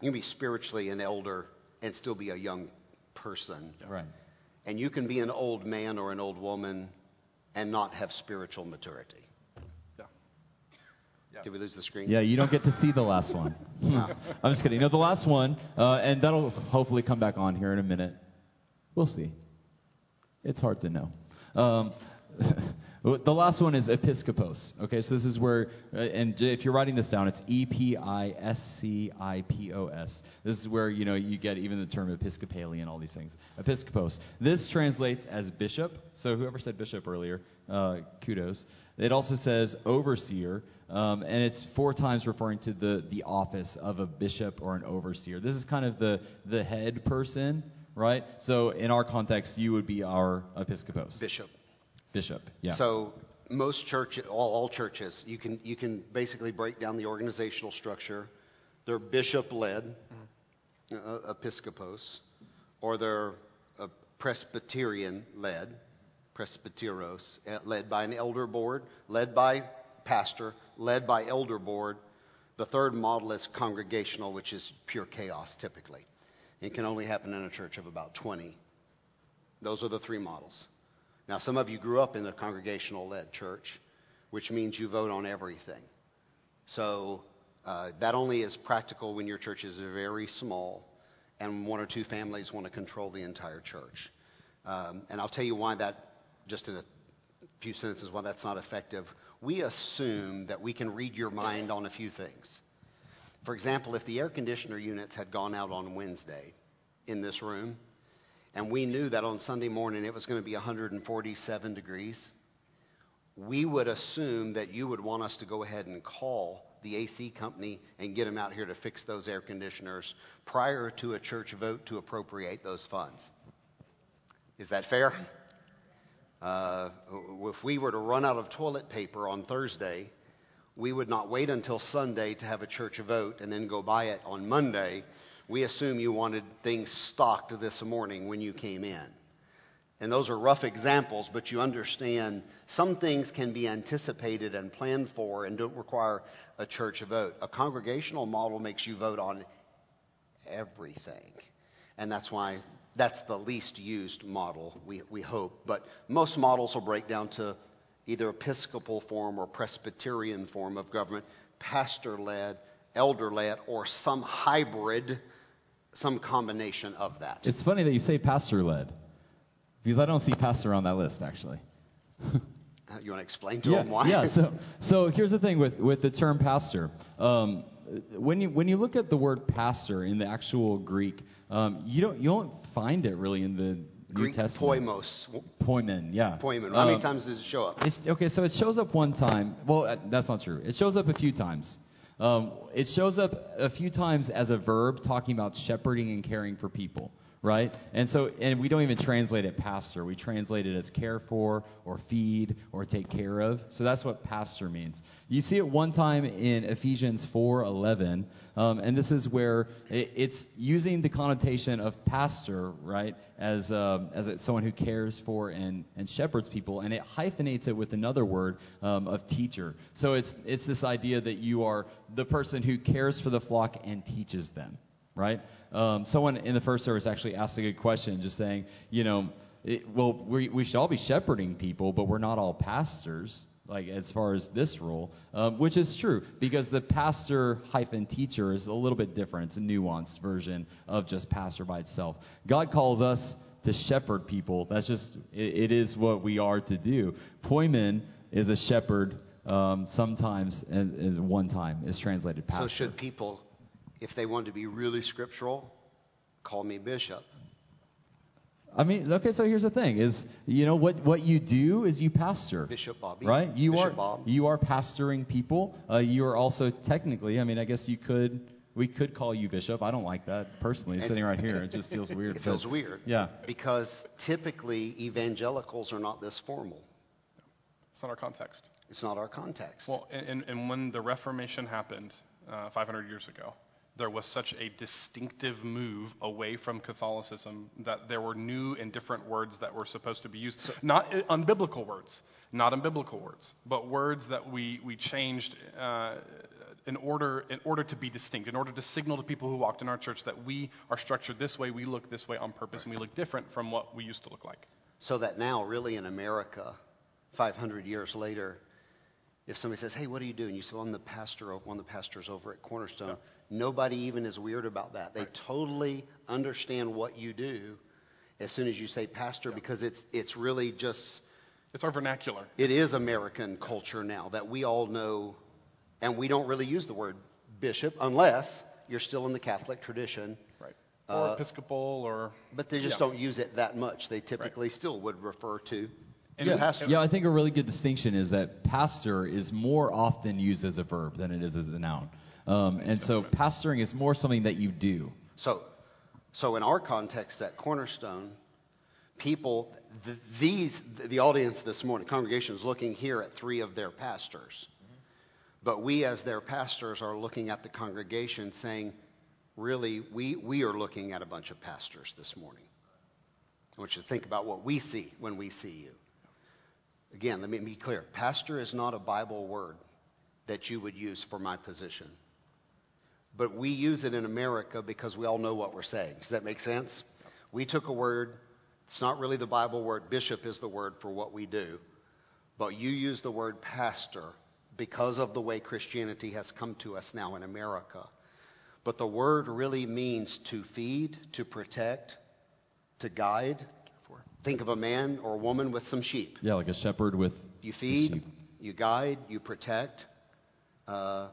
Speaker 1: You can be spiritually an elder and still be a young person.
Speaker 2: Right.
Speaker 1: And you can be an old man or an old woman and not have spiritual maturity.
Speaker 3: Yeah. Yeah.
Speaker 1: Did we lose the screen?
Speaker 2: Yeah, you don't get to see the last one. I'm just kidding. No, the last one, uh, and that'll hopefully come back on here in a minute. We'll see. It's hard to know. Um, the last one is episcopos. Okay, so this is where, uh, and if you're writing this down, it's E P I S C I P O S. This is where you know you get even the term Episcopalian, all these things. Episcopos. This translates as bishop. So whoever said bishop earlier, uh, kudos. It also says overseer, um, and it's four times referring to the the office of a bishop or an overseer. This is kind of the the head person, right? So in our context, you would be our episcopos.
Speaker 1: Bishop.
Speaker 2: Bishop. Yeah.
Speaker 1: So most churches, all, all churches, you can you can basically break down the organizational structure. They're bishop led, uh, episcopos, or they're uh, Presbyterian led, presbyteros, uh, led by an elder board, led by pastor, led by elder board. The third model is congregational, which is pure chaos typically. It can only happen in a church of about 20. Those are the three models. Now, some of you grew up in a congregational led church, which means you vote on everything. So uh, that only is practical when your church is very small and one or two families want to control the entire church. Um, and I'll tell you why that, just in a few sentences, why that's not effective. We assume that we can read your mind on a few things. For example, if the air conditioner units had gone out on Wednesday in this room, and we knew that on Sunday morning it was going to be 147 degrees, we would assume that you would want us to go ahead and call the AC company and get them out here to fix those air conditioners prior to a church vote to appropriate those funds. Is that fair? Uh, if we were to run out of toilet paper on Thursday, we would not wait until Sunday to have a church vote and then go buy it on Monday. We assume you wanted things stocked this morning when you came in. And those are rough examples, but you understand some things can be anticipated and planned for and don't require a church vote. A congregational model makes you vote on everything. And that's why that's the least used model, we, we hope. But most models will break down to either Episcopal form or Presbyterian form of government, pastor led, elder led, or some hybrid, some combination of that.
Speaker 2: It's funny that you say pastor led, because I don't see pastor on that list, actually.
Speaker 1: You want to explain to
Speaker 2: yeah,
Speaker 1: them why?
Speaker 2: yeah. So, so here's the thing with, with the term pastor. Um, when you when you look at the word pastor in the actual Greek, um, you don't you don't find it really in the
Speaker 1: Greek
Speaker 2: New Testament.
Speaker 1: poimos.
Speaker 2: Poimen, yeah.
Speaker 1: Poimen. How many
Speaker 2: Um,
Speaker 1: times does it show up?
Speaker 2: It's, okay, so it shows up one time. Well, uh, that's not true. It shows up a few times. Um, it shows up a few times as a verb talking about shepherding and caring for people, right? And so, and we don't even translate it pastor. We translate it as care for or feed or take care of. So that's what pastor means. You see it one time in Ephesians 4:11, um, and this is where it, it's using the connotation of pastor, right, as um, as someone who cares for and and shepherds people, and it hyphenates it with another word um, of teacher. So it's it's this idea that you are the person who cares for the flock and teaches them right? Um, someone in the first service actually asked a good question, just saying, you know, it, well, we, we should all be shepherding people, but we're not all pastors, like as far as this role, um, which is true because the pastor hyphen teacher is a little bit different. It's a nuanced version of just pastor by itself. God calls us to shepherd people. That's just it, it is what we are to do. Poimen is a shepherd. Um, sometimes, and, and one time, is translated
Speaker 1: So
Speaker 2: pastor.
Speaker 1: should people, if they want to be really scriptural, call me bishop?
Speaker 2: I mean, okay, so here's the thing: is you know what what you do is you pastor,
Speaker 1: Bishop Bobby.
Speaker 2: right? You
Speaker 1: Bishop
Speaker 2: are
Speaker 1: Bob.
Speaker 2: you are pastoring people. Uh, you are also technically, I mean, I guess you could we could call you bishop. I don't like that personally, sitting right here. It just feels weird.
Speaker 1: It feels
Speaker 2: but-
Speaker 1: weird.
Speaker 2: Yeah.
Speaker 1: Because typically evangelicals are not this formal.
Speaker 3: It's not our context.
Speaker 1: It's not our context.
Speaker 3: Well, and, and, and when the Reformation happened uh, 500 years ago, there was such a distinctive move away from Catholicism that there were new and different words that were supposed to be used. not i- unbiblical words, not unbiblical words, but words that we, we changed uh, in, order, in order to be distinct, in order to signal to people who walked in our church that we are structured this way, we look this way on purpose, and we look different from what we used to look like.
Speaker 1: So that now, really, in America, 500 years later, if somebody says, "Hey, what do you do?" and you say, well, "I'm the pastor of one of the pastors over at Cornerstone," nobody even is weird about that. They totally understand what you do as soon as you say pastor because it's it's really just
Speaker 3: It's our vernacular.
Speaker 1: it is American culture now that we all know, and we don't really use the word bishop unless you're still in the Catholic tradition.
Speaker 3: Right. Or
Speaker 1: Uh,
Speaker 3: Episcopal, or
Speaker 1: But they just
Speaker 3: Yeah.
Speaker 1: don't use it that much. They typically still would refer to
Speaker 3: And-
Speaker 2: Yeah, yeah, I think a really good distinction is that pastor is more often used as a verb than it is as a noun. Um, and so pastoring is more something that you do.
Speaker 1: So, so in our context at Cornerstone, people, th- these, the audience this morning, congregation is looking here at three of their pastors. But we, as their pastors, are looking at the congregation saying, really, we, we are looking at a bunch of pastors this morning. I want you to think about what we see when we see you. Again, let me be clear pastor is not a Bible word that you would use for my position but we use it in America because we all know what we're saying. Does that make sense? We took a word, it's not really the Bible word, bishop is the word for what we do, but you use the word pastor because of the way Christianity has come to us now in America. But the word really means to feed, to protect, to guide. Think of a man or a woman with some sheep.
Speaker 2: Yeah, like a shepherd with
Speaker 1: You feed, you guide, you protect. Uh,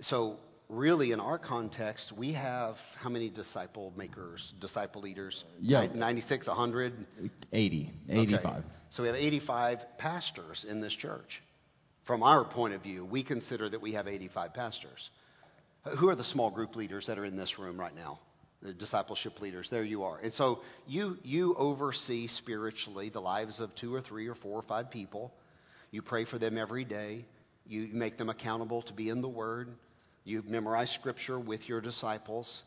Speaker 1: so, really, in our context, we have how many disciple makers, disciple leaders?
Speaker 2: Yeah.
Speaker 1: 96, 100?
Speaker 2: 80,
Speaker 1: Okay.
Speaker 2: 85.
Speaker 1: So, we have 85 pastors in this church. From our point of view, we consider that we have 85 pastors. Who are the small group leaders that are in this room right now? The discipleship leaders. There you are. And so you, you oversee spiritually the lives of two or three or four or five people. You pray for them every day. You make them accountable to be in the Word. You memorize Scripture with your disciples.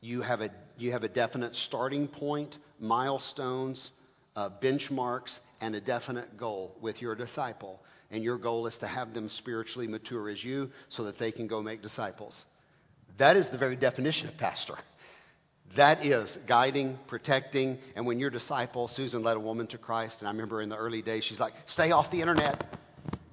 Speaker 1: You have a, you have a definite starting point, milestones, uh, benchmarks and a definite goal with your disciple. And your goal is to have them spiritually mature as you so that they can go make disciples. That is the very definition of pastor. That is guiding, protecting, and when your disciple, Susan led a woman to Christ, and I remember in the early days, she's like, stay off the internet.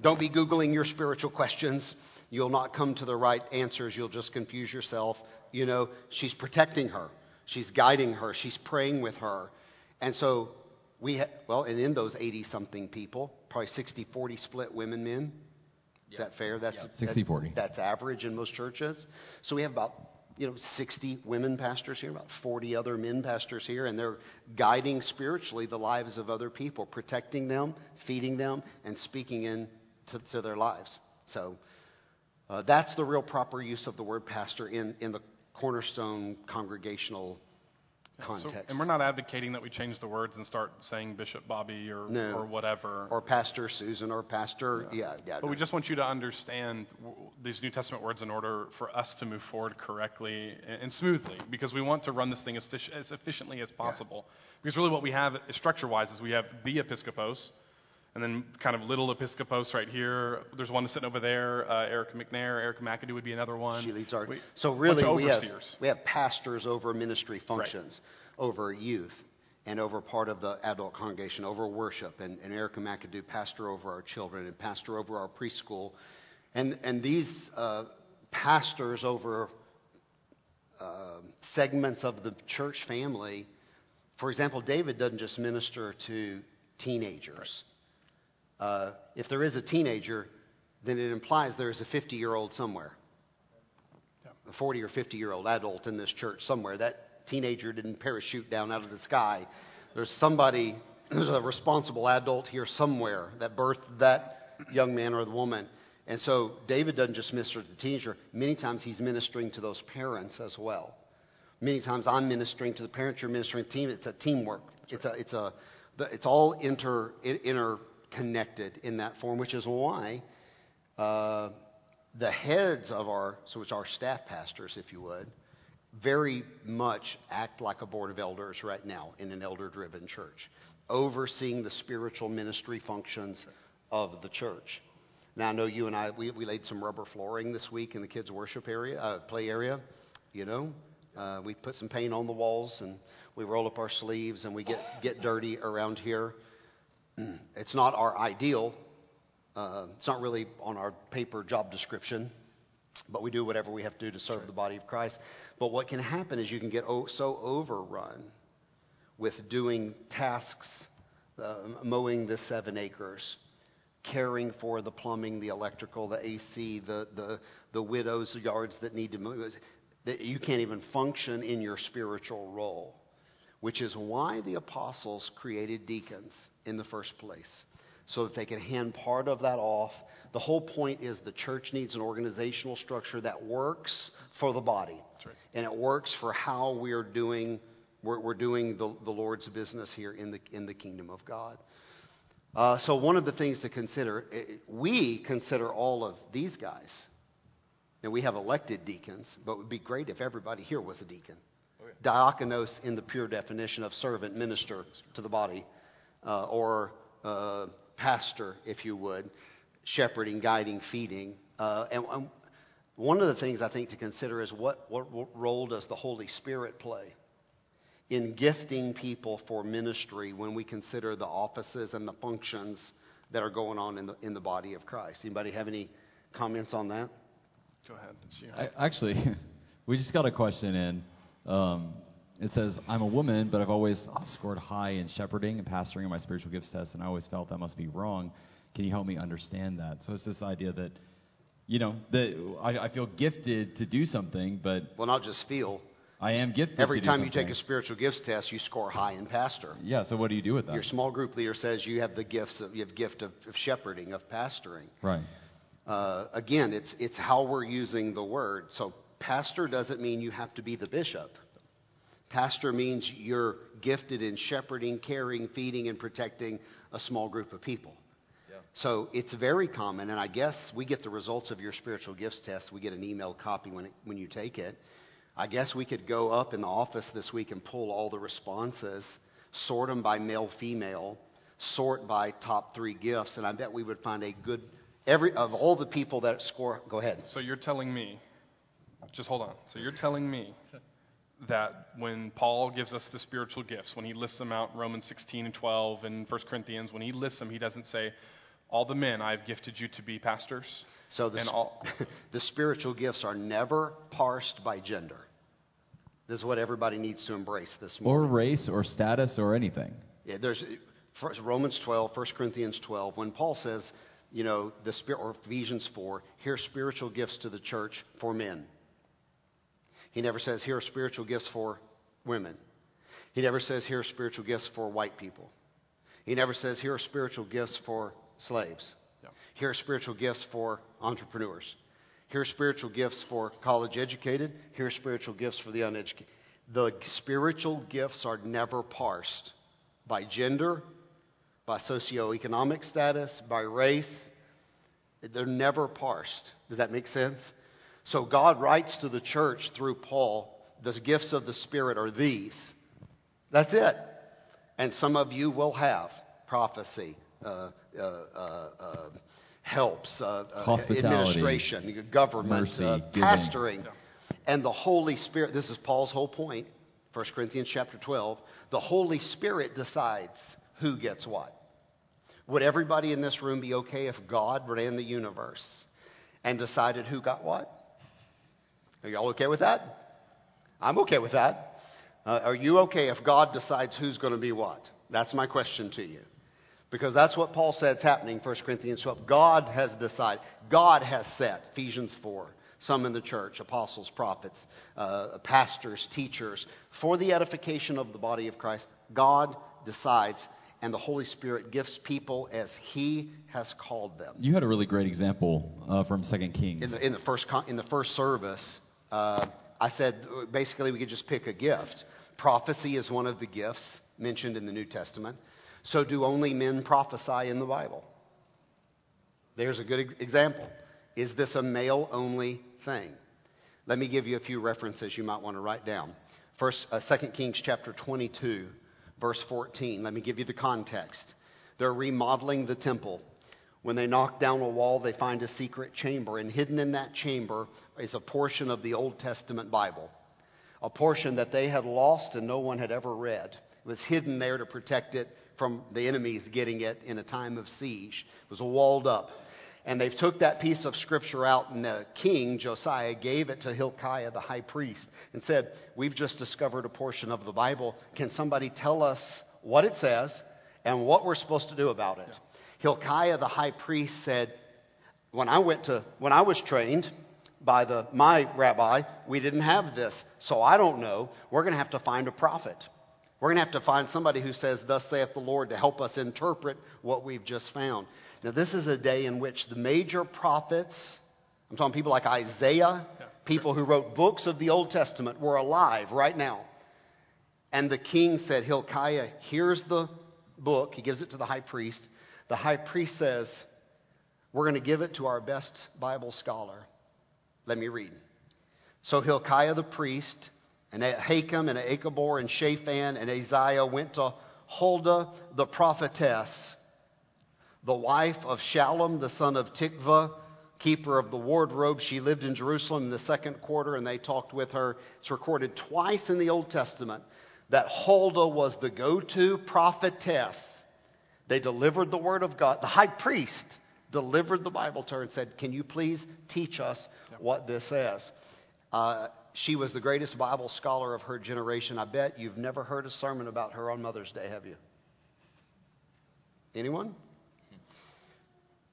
Speaker 1: Don't be Googling your spiritual questions. You'll not come to the right answers. You'll just confuse yourself. You know, she's protecting her. She's guiding her. She's praying with her. And so we, ha- well, and in those 80 something people, probably 60 40 split women, men. Is that fair? That's
Speaker 2: Yep. 60-40.
Speaker 1: That's average in most churches. So we have about you know 60 women pastors here, about 40 other men pastors here, and they're guiding spiritually the lives of other people, protecting them, feeding them, and speaking in to, to their lives. So uh, that's the real proper use of the word pastor in, in the cornerstone congregational
Speaker 3: So-
Speaker 1: context.
Speaker 3: and we're not advocating that we change the words and start saying Bishop Bobby or,
Speaker 1: No.
Speaker 3: or whatever.
Speaker 1: or Pastor Susan or Pastor, yeah, yeah.
Speaker 3: But we just want you to understand w- these New Testament words in order for us to move forward correctly and, smoothly, because we want to run this thing as, fish, as efficiently as possible. Because really, what we have structure-wise is we have the episcopos, and then kind of little episcopos right here. There's one sitting over there. Uh, Erica McNair, Erica McAdoo would be another one.
Speaker 1: She leads our.
Speaker 3: We-
Speaker 1: so really, we have we have pastors over ministry functions, over youth, and over part of the adult congregation, over worship, and, and Erica McAdoo, pastor over our children, and pastor over our preschool, and and these uh, pastors over uh, segments of the church family. For example, David doesn't just minister to teenagers. Uh, if there is a teenager, then it implies there is a 50 year old somewhere a 40 or 50 year old adult in this church somewhere. That teenager didn't parachute down out of the sky. There's somebody, there's a responsible adult here somewhere that birthed that young man or the woman. And so David doesn't just minister to the teenager, many times he's ministering to those parents as well. Many times I'm ministering to the parents, you're ministering to the team. It's a teamwork. It's, a, it's, a, it's all inter, inter, interconnected in that form, which is why uh, the heads of our, so it's our staff pastors, if you would, very much act like a board of elders right now in an elder driven church, overseeing the spiritual ministry functions of the church. Now, I know you and I, we, we laid some rubber flooring this week in the kids' worship area, uh, play area, you know. Uh, we put some paint on the walls and we roll up our sleeves and we get, get dirty around here. It's not our ideal, uh, it's not really on our paper job description, but we do whatever we have to do to serve the body of Christ. But what can happen is you can get o- so overrun with doing tasks, uh, mowing the seven acres, caring for the plumbing, the electrical, the AC, the, the, the widows' yards that need to move, that you can't even function in your spiritual role, which is why the apostles created deacons in the first place so that they can hand part of that off. The whole point is the church needs an organizational structure that works for the body.
Speaker 3: right.
Speaker 1: And it works for how we're doing, we're, we're doing the, the Lord's business here in the, in the kingdom of God. Uh, so, one of the things to consider, eh, we consider all of these guys. Now, we have elected deacons, but it would be great if everybody here was a deacon. Diakonos, in the pure definition of servant, minister to the body, uh, or uh, pastor, if you would, shepherding, guiding, feeding. Uh, and um, one of the things I think to consider is what, what, what role does the Holy Spirit play in gifting people for ministry when we consider the offices and the functions that are going on in the, in the body of Christ? Anybody have any comments on that?
Speaker 3: Go ahead.
Speaker 2: I, actually, we just got a question in. Um, it says, I'm a woman, but I've always scored high in shepherding and pastoring in my spiritual gifts test, and I always felt that must be wrong. Can you help me understand that? So it's this idea that, you know, that I, I feel gifted to do something, but
Speaker 1: Well, not just feel.
Speaker 2: I am gifted
Speaker 1: Every
Speaker 2: to do
Speaker 1: time you take a spiritual gifts test, you score high in pastor.
Speaker 2: Yeah, so what do you do with that?
Speaker 1: Your small group leader says you have the gifts of, you have gift of, of shepherding, of pastoring.
Speaker 2: right.
Speaker 1: Uh, again, it's, it's how we're using the word. So, pastor doesn't mean you have to be the bishop. Pastor means you're gifted in shepherding, caring, feeding, and protecting a small group of people. So it's very common, and I guess we get the results of your spiritual gifts test. We get an email copy when, it, when you take it. I guess we could go up in the office this week and pull all the responses sort them by male, female, sort by top three gifts, and I bet we would find a good, every, of all the people that score, go ahead.
Speaker 3: So you're telling me, just hold on. So you're telling me that when Paul gives us the spiritual gifts, when he lists them out in Romans 16 and 12 and 1 Corinthians, when he lists them, he doesn't say, All the men I've gifted you to be pastors.
Speaker 1: So the,
Speaker 3: and all,
Speaker 1: the spiritual gifts are never parsed by gender. This is what everybody needs to embrace this morning.
Speaker 2: Or race or status or anything.
Speaker 1: Yeah, there's first, Romans 12, 1 Corinthians 12. When Paul says, you know, the spirit or Ephesians 4, here spiritual gifts to the church for men. He never says here are spiritual gifts for women. He never says here are spiritual gifts for white people. He never says here are spiritual gifts for slaves.
Speaker 3: Yeah.
Speaker 1: Here are spiritual gifts for entrepreneurs. Here are spiritual gifts for college educated. Here are spiritual gifts for the uneducated. The spiritual gifts are never parsed by gender, by socioeconomic status, by race. They're never parsed. Does that make sense? So God writes to the church through Paul, the gifts of the Spirit are these. That's it. And some of you will have prophecy, uh, uh, uh, uh, helps, uh, uh, administration, government,
Speaker 2: mercy,
Speaker 1: uh, pastoring. And the Holy Spirit, this is Paul's whole point, 1 Corinthians chapter 12. The Holy Spirit decides who gets what. Would everybody in this room be okay if God ran the universe and decided who got what? Are y'all okay with that? I'm okay with that. Uh, are you okay if God decides who's going to be what? That's my question to you. Because that's what Paul said is happening, 1 Corinthians 12. God has decided. God has set, Ephesians 4, some in the church, apostles, prophets, uh, pastors, teachers, for the edification of the body of Christ. God decides, and the Holy Spirit gifts people as He has called them.
Speaker 2: You had a really great example uh, from Second Kings.
Speaker 1: In the, in the, first, con- in the first service, uh, I said basically we could just pick a gift. Prophecy is one of the gifts mentioned in the New Testament. So, do only men prophesy in the Bible? There's a good example. Is this a male only thing? Let me give you a few references you might want to write down. First, uh, 2 Kings chapter 22, verse 14. Let me give you the context. They're remodeling the temple. When they knock down a wall, they find a secret chamber, and hidden in that chamber is a portion of the Old Testament Bible, a portion that they had lost and no one had ever read. It was hidden there to protect it from the enemies getting it in a time of siege. It was walled up. And they took that piece of scripture out, and the king, Josiah, gave it to Hilkiah, the high priest, and said, We've just discovered a portion of the Bible. Can somebody tell us what it says and what we're supposed to do about it? Hilkiah, the high priest, said, When I went to, when I was trained, by the, my rabbi, we didn't have this. So I don't know. We're going to have to find a prophet. We're going to have to find somebody who says, Thus saith the Lord, to help us interpret what we've just found. Now, this is a day in which the major prophets, I'm talking people like Isaiah, people who wrote books of the Old Testament, were alive right now. And the king said, Hilkiah, here's the book. He gives it to the high priest. The high priest says, We're going to give it to our best Bible scholar. Let me read. So Hilkiah the priest, and Ahikam, and Achbor, and Shaphan, and Isaiah went to Huldah the prophetess, the wife of Shallum, the son of Tikva, keeper of the wardrobe. She lived in Jerusalem in the second quarter, and they talked with her. It's recorded twice in the Old Testament that Huldah was the go to prophetess. They delivered the word of God. The high priest delivered the Bible to her and said, Can you please teach us what this says? Uh, she was the greatest Bible scholar of her generation. I bet you've never heard a sermon about her on Mother's Day, have you? Anyone?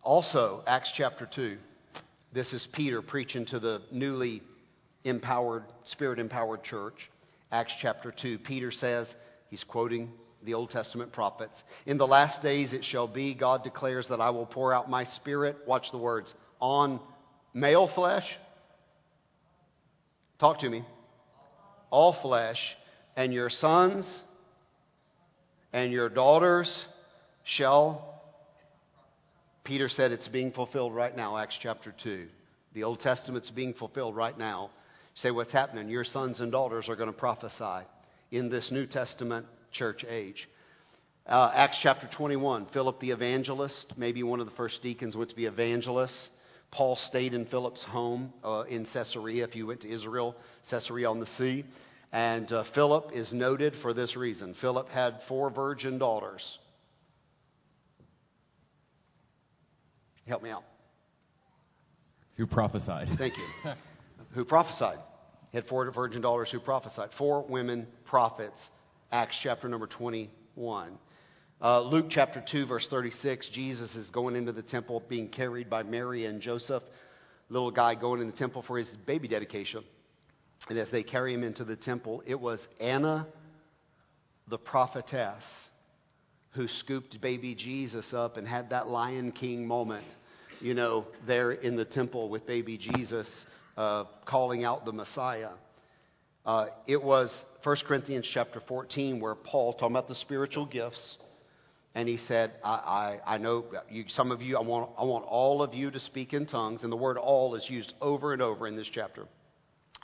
Speaker 1: Also, Acts chapter 2. This is Peter preaching to the newly empowered, spirit empowered church. Acts chapter 2. Peter says, he's quoting the Old Testament prophets. In the last days it shall be, God declares that I will pour out my spirit, watch the words, on male flesh. Talk to me. All flesh, and your sons and your daughters shall. Peter said it's being fulfilled right now, Acts chapter 2. The Old Testament's being fulfilled right now. Say, what's happening? Your sons and daughters are going to prophesy. in this New Testament church age. Uh, Acts chapter 21, Philip the evangelist, maybe one of the first deacons went to be evangelists. Paul stayed in Philip's home uh, in Caesarea, if you went to Israel, Caesarea on the sea. And uh, Philip is noted for this reason. Philip had four virgin daughters. Help me out.
Speaker 2: Who prophesied?
Speaker 1: Thank you. who prophesied. He had four virgin daughters who prophesied. Four women prophets. Acts chapter number 21. Uh, Luke chapter 2, verse 36, Jesus is going into the temple being carried by Mary and Joseph. Little guy going in the temple for his baby dedication. And as they carry him into the temple, it was Anna, the prophetess, who scooped baby Jesus up and had that Lion King moment, you know, there in the temple with baby Jesus uh, calling out the Messiah. Uh, it was 1 Corinthians chapter 14 where Paul, talking about the spiritual gifts, and he said, I, I, I know you, some of you, I want, I want all of you to speak in tongues. And the word all is used over and over in this chapter.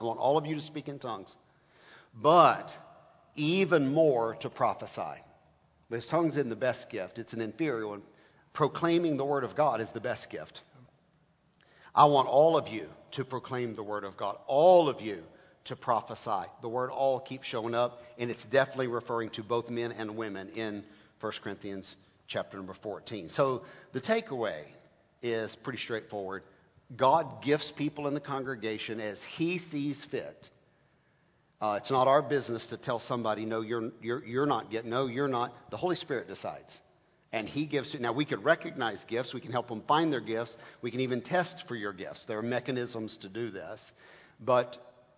Speaker 1: I want all of you to speak in tongues, but even more to prophesy. Because tongues isn't the best gift, it's an inferior one. Proclaiming the word of God is the best gift. I want all of you to proclaim the word of God, all of you to prophesy. The word all keeps showing up, and it's definitely referring to both men and women in 1 Corinthians chapter number 14. So the takeaway is pretty straightforward. God gifts people in the congregation as He sees fit. Uh, it's not our business to tell somebody, no, you're, you're, you're not getting, no, you're not. The Holy Spirit decides. And He gives it. Now, we could recognize gifts. We can help them find their gifts. We can even test for your gifts. There are mechanisms to do this. But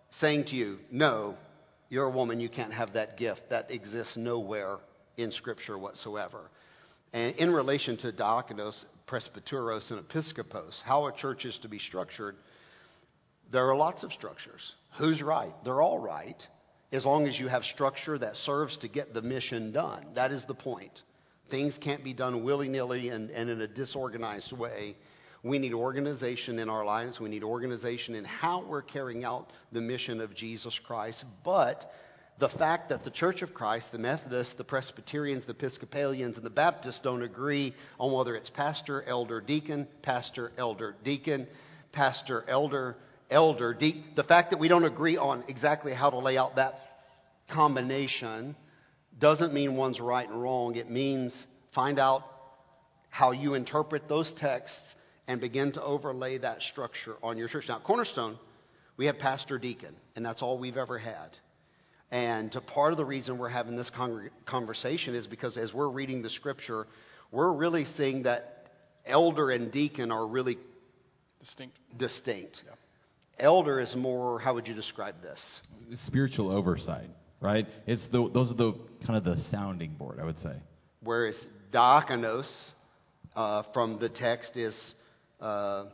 Speaker 1: saying to you, no, you're a woman, you can't have that gift, that exists nowhere in Scripture whatsoever. And in relation to diakonos, presbyteros, and episkopos, how a church is to be structured, there are lots of structures. Who's right? They're all right, as long as you have structure that serves to get the mission done. That is the point. Things can't be done willy nilly and, and in a disorganized way. We need organization in our lives. We need organization in how we're carrying out the mission of Jesus Christ. But the fact that the Church of Christ, the Methodists, the Presbyterians, the Episcopalians, and the Baptists don't agree on whether it's pastor, elder, deacon, pastor, elder, deacon, pastor, elder, elder, deacon. The fact that we don't agree on exactly how to lay out that combination doesn't mean one's right and wrong. It means find out how you interpret those texts and begin to overlay that structure on your church. Now, Cornerstone, we have pastor, deacon, and that's all we've ever had. And part of the reason we're having this conversation is because as we're reading the scripture, we're really seeing that elder and deacon are really
Speaker 3: distinct.
Speaker 1: Distinct. Yeah. Elder is more, how would you describe this?
Speaker 2: Spiritual oversight, right? It's the, those are the kind of the sounding board, I would say.
Speaker 1: Whereas diakonos uh, from the text is uh,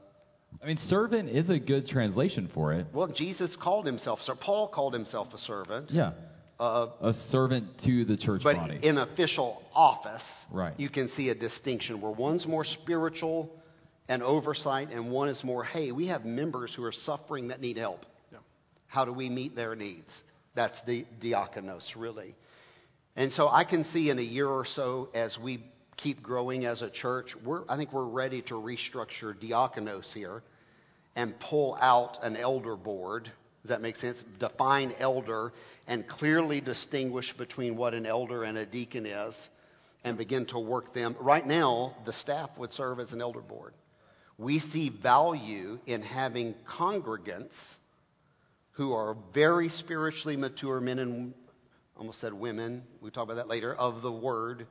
Speaker 2: I mean, servant is a good translation for it.
Speaker 1: Well, Jesus called himself, so Paul called himself a servant.
Speaker 2: Yeah. Uh, a servant to the church
Speaker 1: but
Speaker 2: body.
Speaker 1: in official office,
Speaker 2: right.
Speaker 1: you can see a distinction where one's more spiritual and oversight, and one is more, hey, we have members who are suffering that need help.
Speaker 3: Yeah.
Speaker 1: How do we meet their needs? That's the diakonos, really. And so I can see in a year or so, as we keep growing as a church, we're, I think we're ready to restructure diakonos here and pull out an elder board. Does that make sense? Define elder and clearly distinguish between what an elder and a deacon is and begin to work them. Right now, the staff would serve as an elder board. We see value in having congregants who are very spiritually mature men and almost said women, we talk about that later, of the word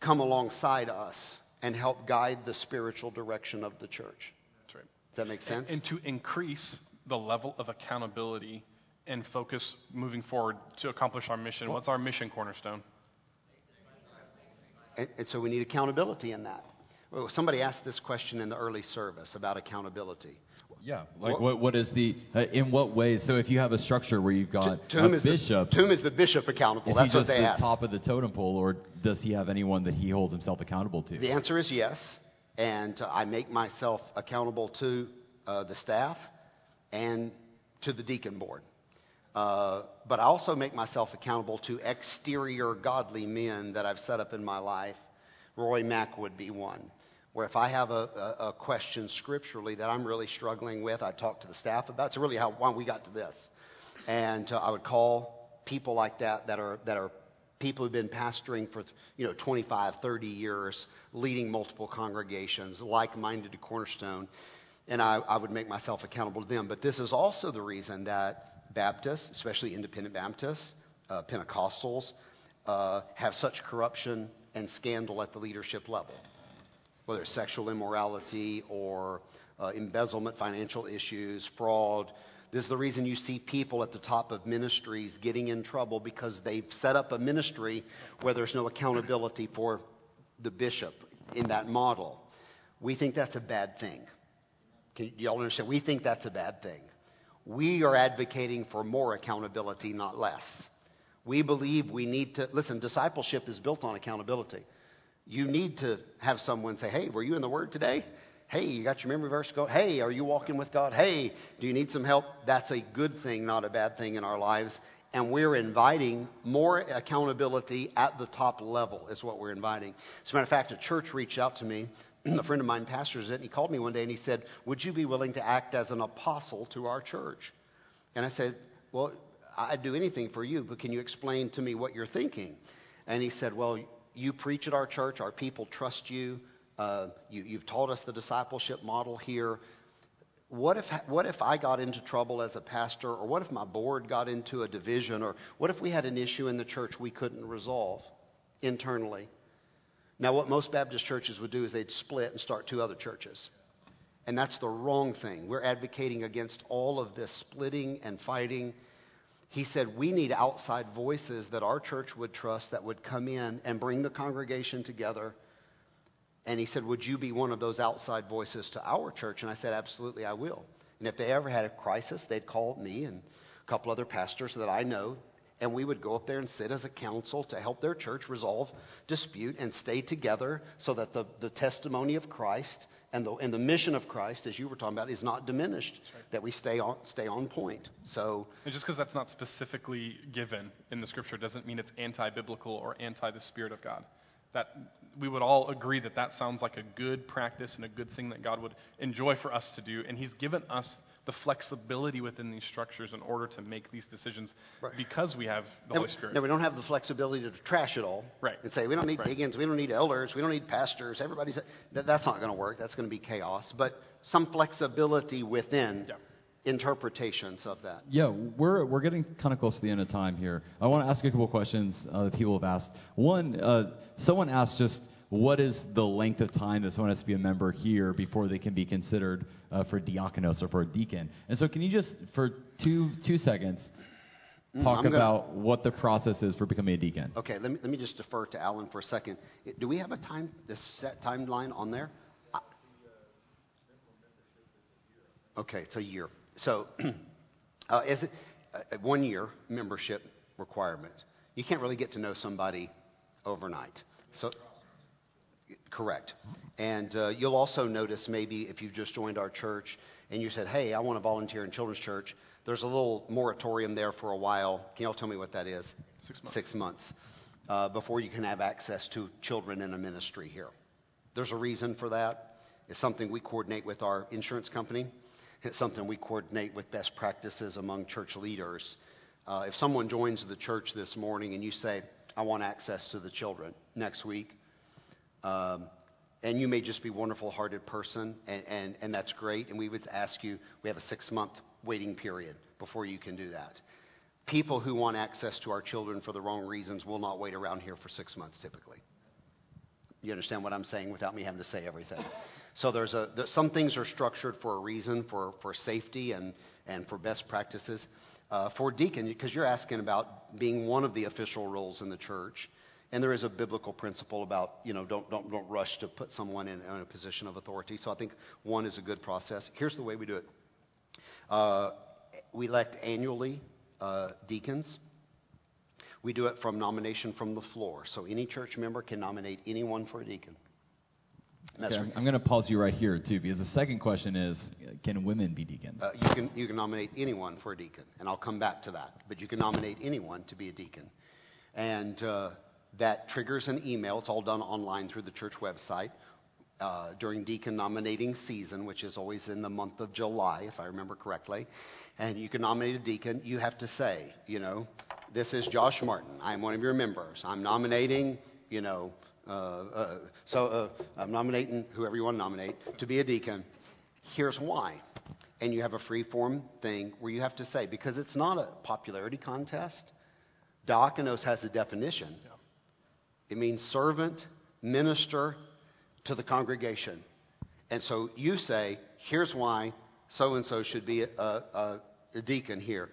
Speaker 1: come alongside us and help guide the spiritual direction of the church.
Speaker 3: That's right.
Speaker 1: Does that make sense?
Speaker 3: And, and to increase the level of accountability and focus moving forward to accomplish our mission. What's our mission cornerstone?
Speaker 1: And, and, so we need accountability in that. Well, somebody asked this question in the early service about accountability.
Speaker 2: Yeah, like what, what is the uh, in what ways? So if you have a structure where you've got
Speaker 1: to, to
Speaker 2: a bishop,
Speaker 1: the, to whom is the bishop accountable?
Speaker 2: Is
Speaker 1: That's
Speaker 2: he just
Speaker 1: what they
Speaker 2: the
Speaker 1: ask.
Speaker 2: top of the totem pole, or does he have anyone that he holds himself accountable to?
Speaker 1: The answer is yes, and I make myself accountable to uh, the staff and to the deacon board. Uh, but I also make myself accountable to exterior godly men that I've set up in my life. Roy Mack would be one. Where if I have a, a, a question scripturally that I'm really struggling with, I talk to the staff about. It's really how why we got to this, and uh, I would call people like that that are that are people who've been pastoring for you know 25, 30 years, leading multiple congregations, like-minded to Cornerstone, and I, I would make myself accountable to them. But this is also the reason that Baptists, especially independent Baptists, uh, Pentecostals, uh, have such corruption and scandal at the leadership level, whether it's sexual immorality or uh, embezzlement, financial issues, fraud. This is the reason you see people at the top of ministries getting in trouble because they've set up a ministry where there's no accountability for the bishop in that model. We think that's a bad thing. Can y'all understand? We think that's a bad thing. We are advocating for more accountability, not less. We believe we need to, listen, discipleship is built on accountability. You need to have someone say, hey, were you in the Word today? Hey, you got your memory verse Go. Hey, are you walking with God? Hey, do you need some help? That's a good thing, not a bad thing in our lives. And we're inviting more accountability at the top level, is what we're inviting. As a matter of fact, a church reached out to me. a friend of mine pastors it, and he called me one day and he said, Would you be willing to act as an apostle to our church? And I said, Well, I'd do anything for you, but can you explain to me what you're thinking? And he said, Well, you preach at our church, our people trust you, uh, you you've taught us the discipleship model here. What if, what if I got into trouble as a pastor, or what if my board got into a division, or what if we had an issue in the church we couldn't resolve internally? Now, what most Baptist churches would do is they'd split and start two other churches. And that's the wrong thing. We're advocating against all of this splitting and fighting he said, We need outside voices that our church would trust that would come in and bring the congregation together. And he said, Would you be one of those outside voices to our church? And I said, Absolutely, I will. And if they ever had a crisis, they'd call me and a couple other pastors that I know, and we would go up there and sit as a council to help their church resolve dispute and stay together so that the, the testimony of Christ and the, and the mission of Christ, as you were talking about, is not diminished, right. that we stay on, stay on point. So,
Speaker 3: and just because that's not specifically given in the scripture doesn't mean it's anti biblical or anti the Spirit of God. That we would all agree that that sounds like a good practice and a good thing that God would enjoy for us to do. And He's given us the flexibility within these structures in order to make these decisions right. because we have the
Speaker 1: now,
Speaker 3: Holy Spirit.
Speaker 1: Now, we don't have the flexibility to trash it all.
Speaker 3: Right.
Speaker 1: And say, we don't need
Speaker 3: right.
Speaker 1: deacons, we don't need elders, we don't need pastors. Everybody's. That, that's not going to work. That's going to be chaos. But some flexibility within.
Speaker 3: Yeah
Speaker 1: interpretations of that.
Speaker 2: Yeah, we're we're getting kind of close to the end of time here. I want to ask a couple of questions uh, that people have asked. One, uh, someone asked just what is the length of time that someone has to be a member here before they can be considered uh, for diakonos or for a deacon? And so, can you just, for two two seconds, mm, talk mm, about gonna, what the process is for becoming a deacon?
Speaker 1: Okay, let me let me just defer to Alan for a second. Do we have a time, a set timeline on there? Okay, it's a year. So, uh, is it uh, one year membership requirement? You can't really get to know somebody overnight. So Correct. And uh, you'll also notice maybe if you've just joined our church and you said, hey, I want to volunteer in children's church, there's a little moratorium there for a while. Can y'all tell me what that is?
Speaker 3: Six months.
Speaker 1: Six months. Uh, before you can have access to children in a ministry here. There's a reason for that. It's something we coordinate with our insurance company. It's something we coordinate with best practices among church leaders. Uh, if someone joins the church this morning and you say, I want access to the children next week, um, and you may just be a wonderful hearted person, and, and, and that's great. And we would ask you, we have a six month waiting period before you can do that. People who want access to our children for the wrong reasons will not wait around here for six months typically. You understand what I'm saying without me having to say everything? So there's a, there, some things are structured for a reason, for, for safety and, and for best practices. Uh, for deacon, because you're asking about being one of the official roles in the church. And there is a biblical principle about, you know, don't, don't, don't rush to put someone in, in a position of authority. So I think one is a good process. Here's the way we do it uh, we elect annually uh, deacons. We do it from nomination from the floor. So any church member can nominate anyone for a deacon.
Speaker 2: Okay,
Speaker 1: right.
Speaker 2: I'm, going to pause you right here too, because the second question is, can women be deacons?
Speaker 1: Uh, you, can, you can nominate anyone for a deacon, and I'll come back to that. But you can nominate anyone to be a deacon. And uh, that triggers an email. It's all done online through the church website uh, during deacon nominating season, which is always in the month of July, if I remember correctly. And you can nominate a deacon. You have to say, you know, this is Josh Martin. I'm one of your members. I'm nominating, you know, uh, uh, so uh, I'm nominating whoever you want to nominate to be a deacon. Here's why. And you have a free form thing where you have to say, because it's not a popularity contest, diakonos has a definition. It means servant, minister to the congregation. And so you say, here's why so and so should be a, a, a deacon here.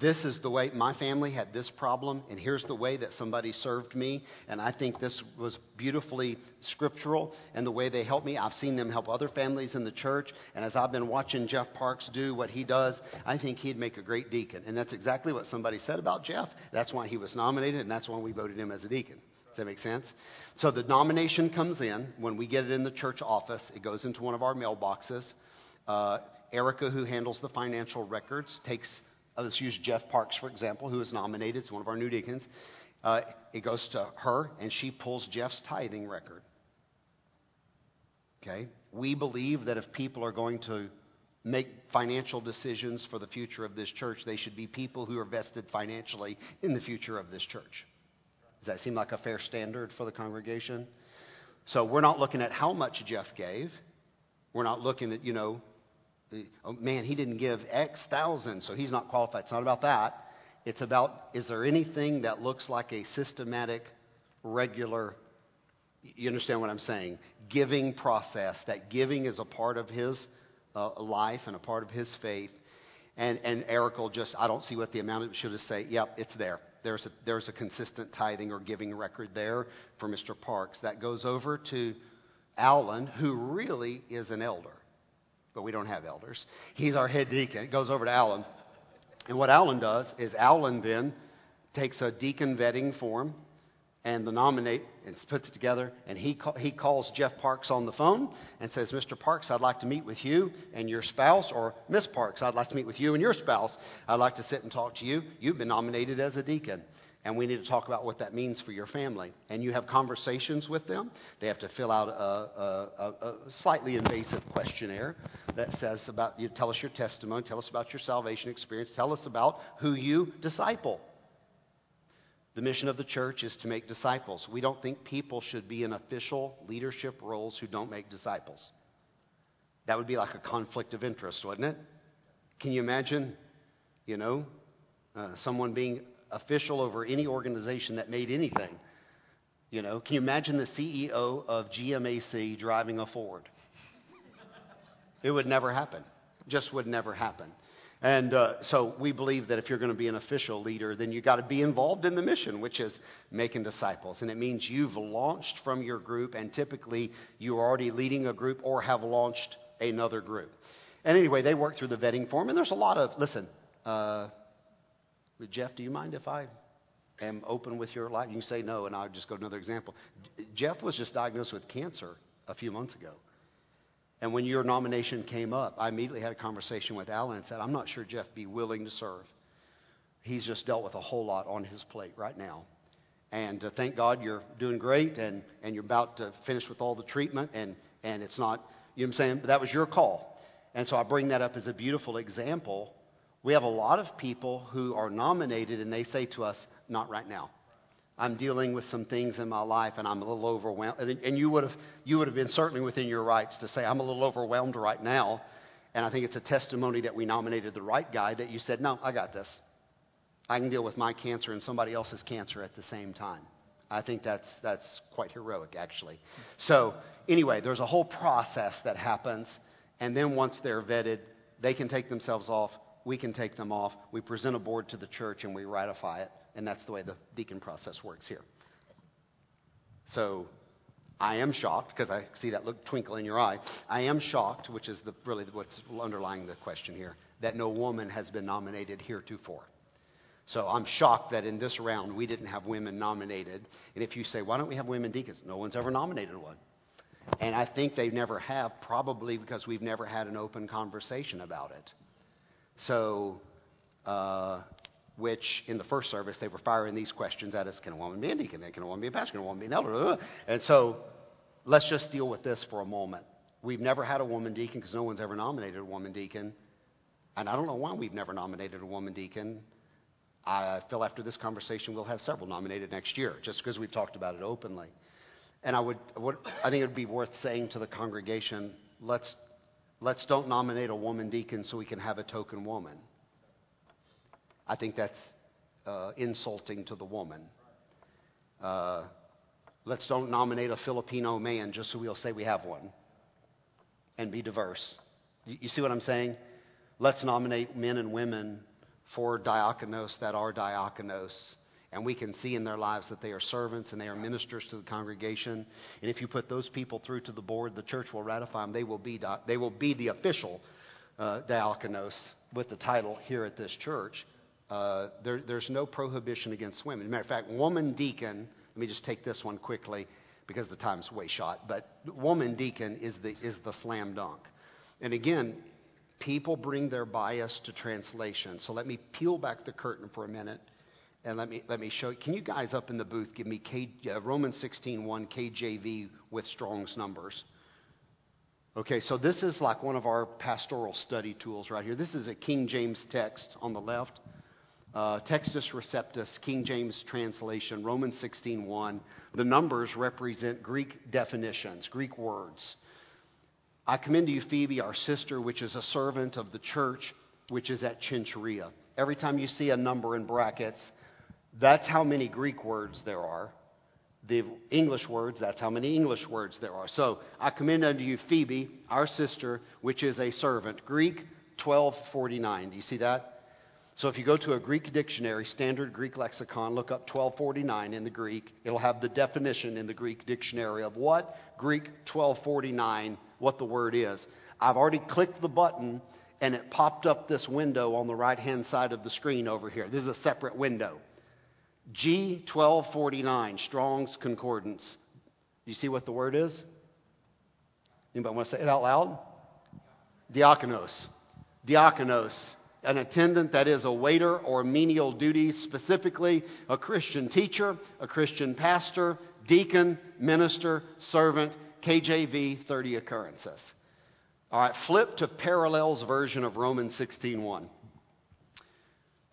Speaker 1: This is the way my family had this problem, and here's the way that somebody served me. And I think this was beautifully scriptural and the way they helped me. I've seen them help other families in the church. And as I've been watching Jeff Parks do what he does, I think he'd make a great deacon. And that's exactly what somebody said about Jeff. That's why he was nominated, and that's why we voted him as a deacon. Does that make sense? So the nomination comes in. When we get it in the church office, it goes into one of our mailboxes. Uh, Erica, who handles the financial records, takes, uh, let's use Jeff Parks, for example, who is nominated. It's one of our new deacons. Uh, it goes to her, and she pulls Jeff's tithing record. Okay? We believe that if people are going to make financial decisions for the future of this church, they should be people who are vested financially in the future of this church. Does that seem like a fair standard for the congregation? So we're not looking at how much Jeff gave. We're not looking at, you know, oh man, he didn't give X thousand, so he's not qualified. It's not about that. It's about is there anything that looks like a systematic, regular, you understand what I'm saying? Giving process. That giving is a part of his uh, life and a part of his faith. And, and Eric will just, I don't see what the amount of, she'll just say, yep, it's there. There's a, there's a consistent tithing or giving record there for Mr. Parks. That goes over to Alan, who really is an elder. But we don't have elders. He's our head deacon. It goes over to Alan. And what Alan does is Alan then takes a deacon vetting form and the nominate and puts it together and he, ca- he calls jeff parks on the phone and says mr parks i'd like to meet with you and your spouse or miss parks i'd like to meet with you and your spouse. I'd like to sit and talk to you. You've been nominated as a deacon and we need to talk about what that means for your family. And you have conversations with them. They have to fill out a, a, a slightly invasive questionnaire that says about you tell us your testimony tell us about your salvation experience tell us about who you disciple the mission of the church is to make disciples. We don't think people should be in official leadership roles who don't make disciples. That would be like a conflict of interest, wouldn't it? Can you imagine, you know, uh, someone being official over any organization that made anything? You know, can you imagine the CEO of GMAC driving a Ford? It would never happen. Just would never happen. And uh, so we believe that if you're going to be an official leader, then you've got to be involved in the mission, which is making disciples. And it means you've launched from your group, and typically you're already leading a group or have launched another group. And anyway, they work through the vetting form, and there's a lot of, listen, uh, Jeff, do you mind if I am open with your life? You say no, and I'll just go to another example. Jeff was just diagnosed with cancer a few months ago. And when your nomination came up, I immediately had a conversation with Alan and said, I'm not sure Jeff be willing to serve. He's just dealt with a whole lot on his plate right now. And uh, thank God you're doing great and, and you're about to finish with all the treatment and, and it's not, you know what I'm saying? But that was your call. And so I bring that up as a beautiful example. We have a lot of people who are nominated and they say to us, not right now. I'm dealing with some things in my life and I'm a little overwhelmed. And, and you, would have, you would have been certainly within your rights to say, I'm a little overwhelmed right now. And I think it's a testimony that we nominated the right guy that you said, no, I got this. I can deal with my cancer and somebody else's cancer at the same time. I think that's, that's quite heroic, actually. So, anyway, there's a whole process that happens. And then once they're vetted, they can take themselves off. We can take them off. We present a board to the church and we ratify it. And that's the way the deacon process works here. So I am shocked because I see that look twinkle in your eye. I am shocked, which is the, really what's underlying the question here, that no woman has been nominated heretofore. So I'm shocked that in this round we didn't have women nominated. And if you say, why don't we have women deacons? No one's ever nominated one. And I think they never have, probably because we've never had an open conversation about it. So, uh, which in the first service they were firing these questions at us: Can a woman be a deacon? Can a woman be a pastor? Can a woman be an elder? And so, let's just deal with this for a moment. We've never had a woman deacon because no one's ever nominated a woman deacon, and I don't know why we've never nominated a woman deacon. I feel after this conversation we'll have several nominated next year, just because we've talked about it openly. And I would, would I think it would be worth saying to the congregation, let's let's don't nominate a woman deacon so we can have a token woman. I think that's uh, insulting to the woman. Uh, let's don't nominate a Filipino man just so we'll say we have one and be diverse. You, you see what I'm saying? Let's nominate men and women for diakonos that are diakonos. And we can see in their lives that they are servants and they are ministers to the congregation. And if you put those people through to the board, the church will ratify them. They will be, they will be the official uh, diakonos with the title here at this church. Uh, there, there's no prohibition against women. Matter of fact, woman deacon, let me just take this one quickly because the time's way shot, but woman deacon is the, is the slam dunk. And again, people bring their bias to translation. So let me peel back the curtain for a minute and let me, let me show you. Can you guys up in the booth give me K, uh, Romans 16.1 KJV with Strong's numbers? Okay, so this is like one of our pastoral study tools right here. This is a King James text on the left. Uh, Textus Receptus, King James translation, Romans 16:1. The numbers represent Greek definitions, Greek words. I commend to you Phoebe, our sister, which is a servant of the church, which is at Cenchrea. Every time you see a number in brackets, that's how many Greek words there are. The English words, that's how many English words there are. So I commend unto you Phoebe, our sister, which is a servant. Greek 1249. Do you see that? So if you go to a Greek dictionary, standard Greek lexicon, look up 1249 in the Greek, it'll have the definition in the Greek dictionary of what Greek 1249, what the word is. I've already clicked the button and it popped up this window on the right hand side of the screen over here. This is a separate window. G1249, Strong's Concordance. You see what the word is? Anybody want to say it out loud? Diakonos. Diakonos an attendant that is a waiter or menial duties, specifically a Christian teacher, a Christian pastor, deacon, minister, servant, KJV, 30 occurrences. All right, flip to Parallels version of Romans 16.1.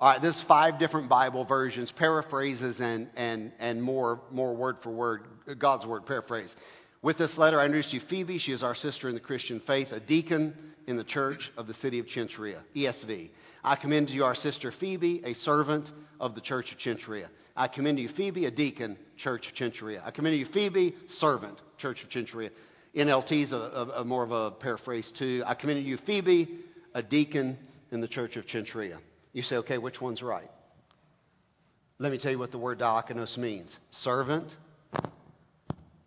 Speaker 1: All right, there's five different Bible versions, paraphrases, and, and, and more, more word for word, God's word paraphrase. With this letter, I introduce you Phoebe. She is our sister in the Christian faith, a deacon in the church of the city of Cenchrea, ESV. I commend to you our sister Phoebe, a servant of the church of Cenchrea. I commend to you Phoebe, a deacon, church of Cenchrea. I commend to you Phoebe, servant, church of Cenchrea. NLT is a, a, a more of a paraphrase too. I commend to you Phoebe, a deacon in the church of Cenchrea. You say, okay, which one's right? Let me tell you what the word diakonos means servant,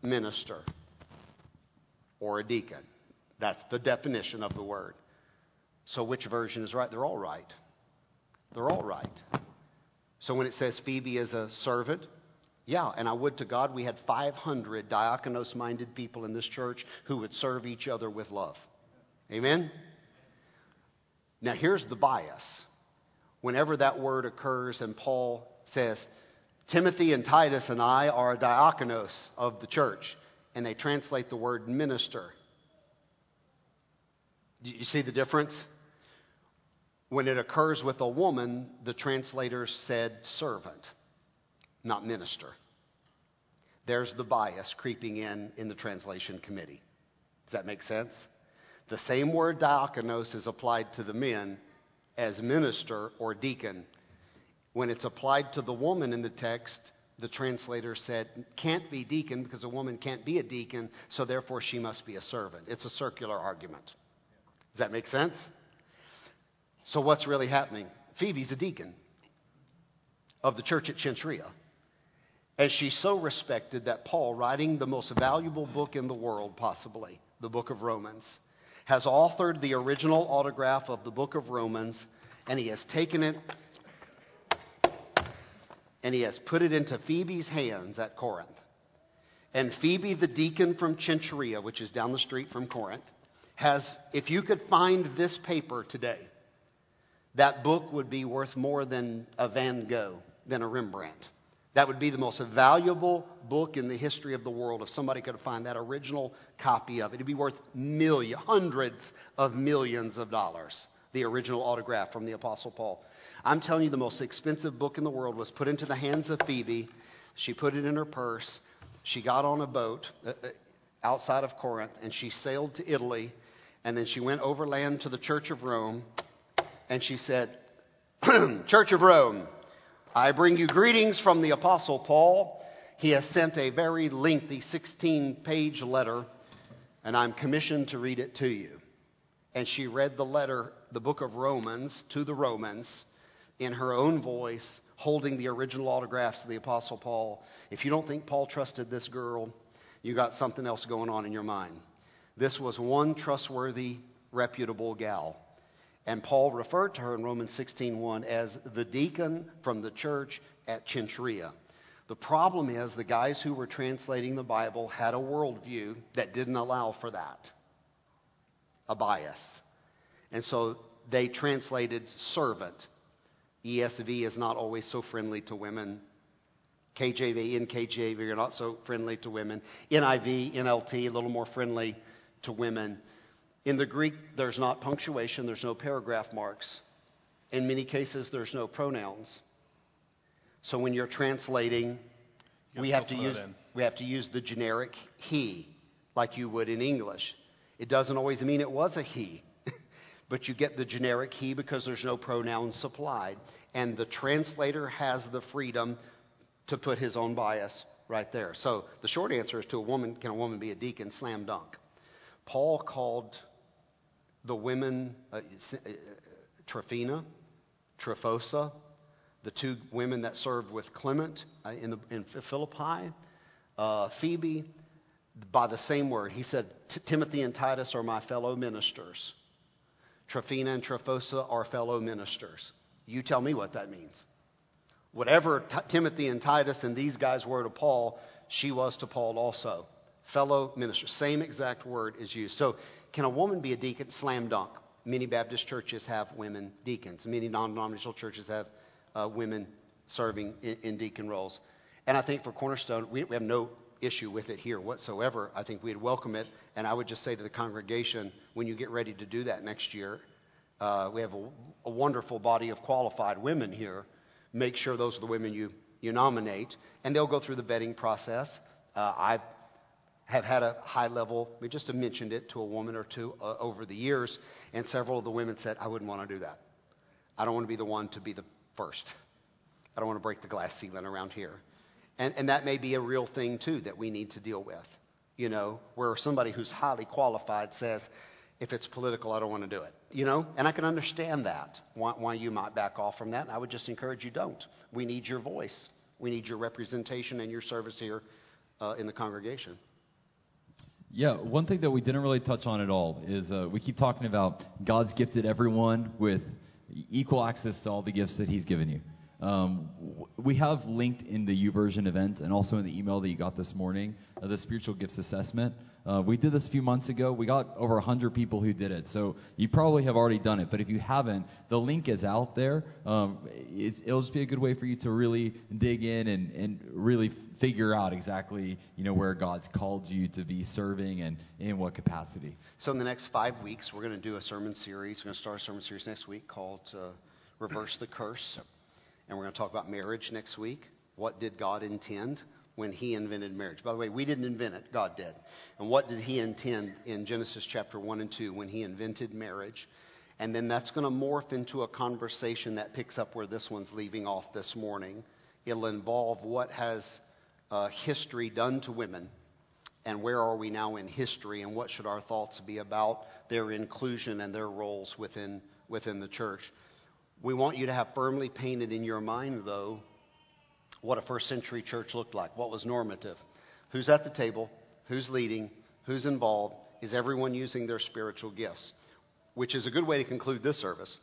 Speaker 1: minister, or a deacon. That's the definition of the word. So, which version is right? They're all right. They're all right. So, when it says Phoebe is a servant, yeah, and I would to God we had 500 diakonos minded people in this church who would serve each other with love. Amen? Now, here's the bias. Whenever that word occurs and Paul says, Timothy and Titus and I are a diakonos of the church, and they translate the word minister. You see the difference? When it occurs with a woman, the translators said servant, not minister. There's the bias creeping in in the translation committee. Does that make sense? The same word diakonos is applied to the men as minister or deacon. When it's applied to the woman in the text, the translator said, can't be deacon because a woman can't be a deacon, so therefore she must be a servant. It's a circular argument. Does that make sense? So, what's really happening? Phoebe's a deacon of the church at Cenchrea. And she's so respected that Paul, writing the most valuable book in the world, possibly, the book of Romans, has authored the original autograph of the book of Romans, and he has taken it and he has put it into Phoebe's hands at Corinth. And Phoebe, the deacon from Cenchrea, which is down the street from Corinth, has, if you could find this paper today, that book would be worth more than a Van Gogh, than a Rembrandt. That would be the most valuable book in the history of the world if somebody could find that original copy of it. It'd be worth millions, hundreds of millions of dollars, the original autograph from the Apostle Paul. I'm telling you, the most expensive book in the world was put into the hands of Phoebe. She put it in her purse. She got on a boat uh, uh, outside of Corinth and she sailed to Italy. And then she went overland to the Church of Rome and she said, Church of Rome, I bring you greetings from the Apostle Paul. He has sent a very lengthy 16 page letter, and I'm commissioned to read it to you. And she read the letter, the book of Romans, to the Romans in her own voice, holding the original autographs of the Apostle Paul. If you don't think Paul trusted this girl, you got something else going on in your mind. This was one trustworthy, reputable gal. And Paul referred to her in Romans 16:1 as the deacon from the church at Cenchrea. The problem is the guys who were translating the Bible had a worldview that didn't allow for that, a bias. And so they translated servant. ESV is not always so friendly to women. KJV, NKJV are not so friendly to women. NIV, NLT, a little more friendly to women. In the Greek, there's not punctuation, there's no paragraph marks. In many cases, there's no pronouns. So when you're translating,
Speaker 3: You
Speaker 1: we
Speaker 3: have to
Speaker 1: use we have to use the generic he, like you would in English. It doesn't always mean it was a he, but you get the generic he because there's no pronoun supplied, and the translator has the freedom to put his own bias right there. So the short answer is to a woman, can a woman be a deacon? Slam dunk. Paul called the women uh, uh, Tryphena, Tryphosa, the two women that served with Clement uh, in, the, in Philippi, uh, Phoebe, by the same word. He said, Timothy and Titus are my fellow ministers. Tryphena and Tryphosa are fellow ministers. You tell me what that means. Whatever T- Timothy and Titus and these guys were to Paul, she was to Paul also. Fellow minister. Same exact word is used. So, can a woman be a deacon? Slam dunk. Many Baptist churches have women deacons. Many non denominational churches have uh, women serving in, in deacon roles. And I think for Cornerstone, we, we have no issue with it here whatsoever. I think we'd welcome it. And I would just say to the congregation, when you get ready to do that next year, uh, we have a, a wonderful body of qualified women here. Make sure those are the women you, you nominate, and they'll go through the vetting process. Uh, I have had a high level, we just have mentioned it to a woman or two uh, over the years, and several of the women said, I wouldn't want to do that. I don't want to be the one to be the first. I don't want to break the glass ceiling around here. And, and that may be a real thing, too, that we need to deal with. You know, where somebody who's highly qualified says, if it's political, I don't want to do it. You know, and I can understand that, why, why you might back off from that. And I would just encourage you don't. We need your voice, we need your representation and your service here uh, in the congregation.
Speaker 2: Yeah, one thing that we didn't really touch on at all is uh, we keep talking about God's gifted everyone with equal access to all the gifts that He's given you. Um, we have linked in the YouVersion event and also in the email that you got this morning uh, the spiritual gifts assessment. Uh, we did this a few months ago. We got over 100 people who did it. So you probably have already done it. But if you haven't, the link is out there. Um, it'll just be a good way for you to really dig in and, and really figure out exactly you know where God's called you to be serving and in what capacity.
Speaker 1: So, in the next five weeks, we're going to do a sermon series. We're going to start a sermon series next week called uh, Reverse the Curse. And we're going to talk about marriage next week. What did God intend when He invented marriage? By the way, we didn't invent it, God did. And what did He intend in Genesis chapter 1 and 2 when He invented marriage? And then that's going to morph into a conversation that picks up where this one's leaving off this morning. It'll involve what has uh, history done to women and where are we now in history and what should our thoughts be about their inclusion and their roles within, within the church. We want you to have firmly painted in your mind, though, what a first century church looked like, what was normative. Who's at the table? Who's leading? Who's involved? Is everyone using their spiritual gifts? Which is a good way to conclude this service.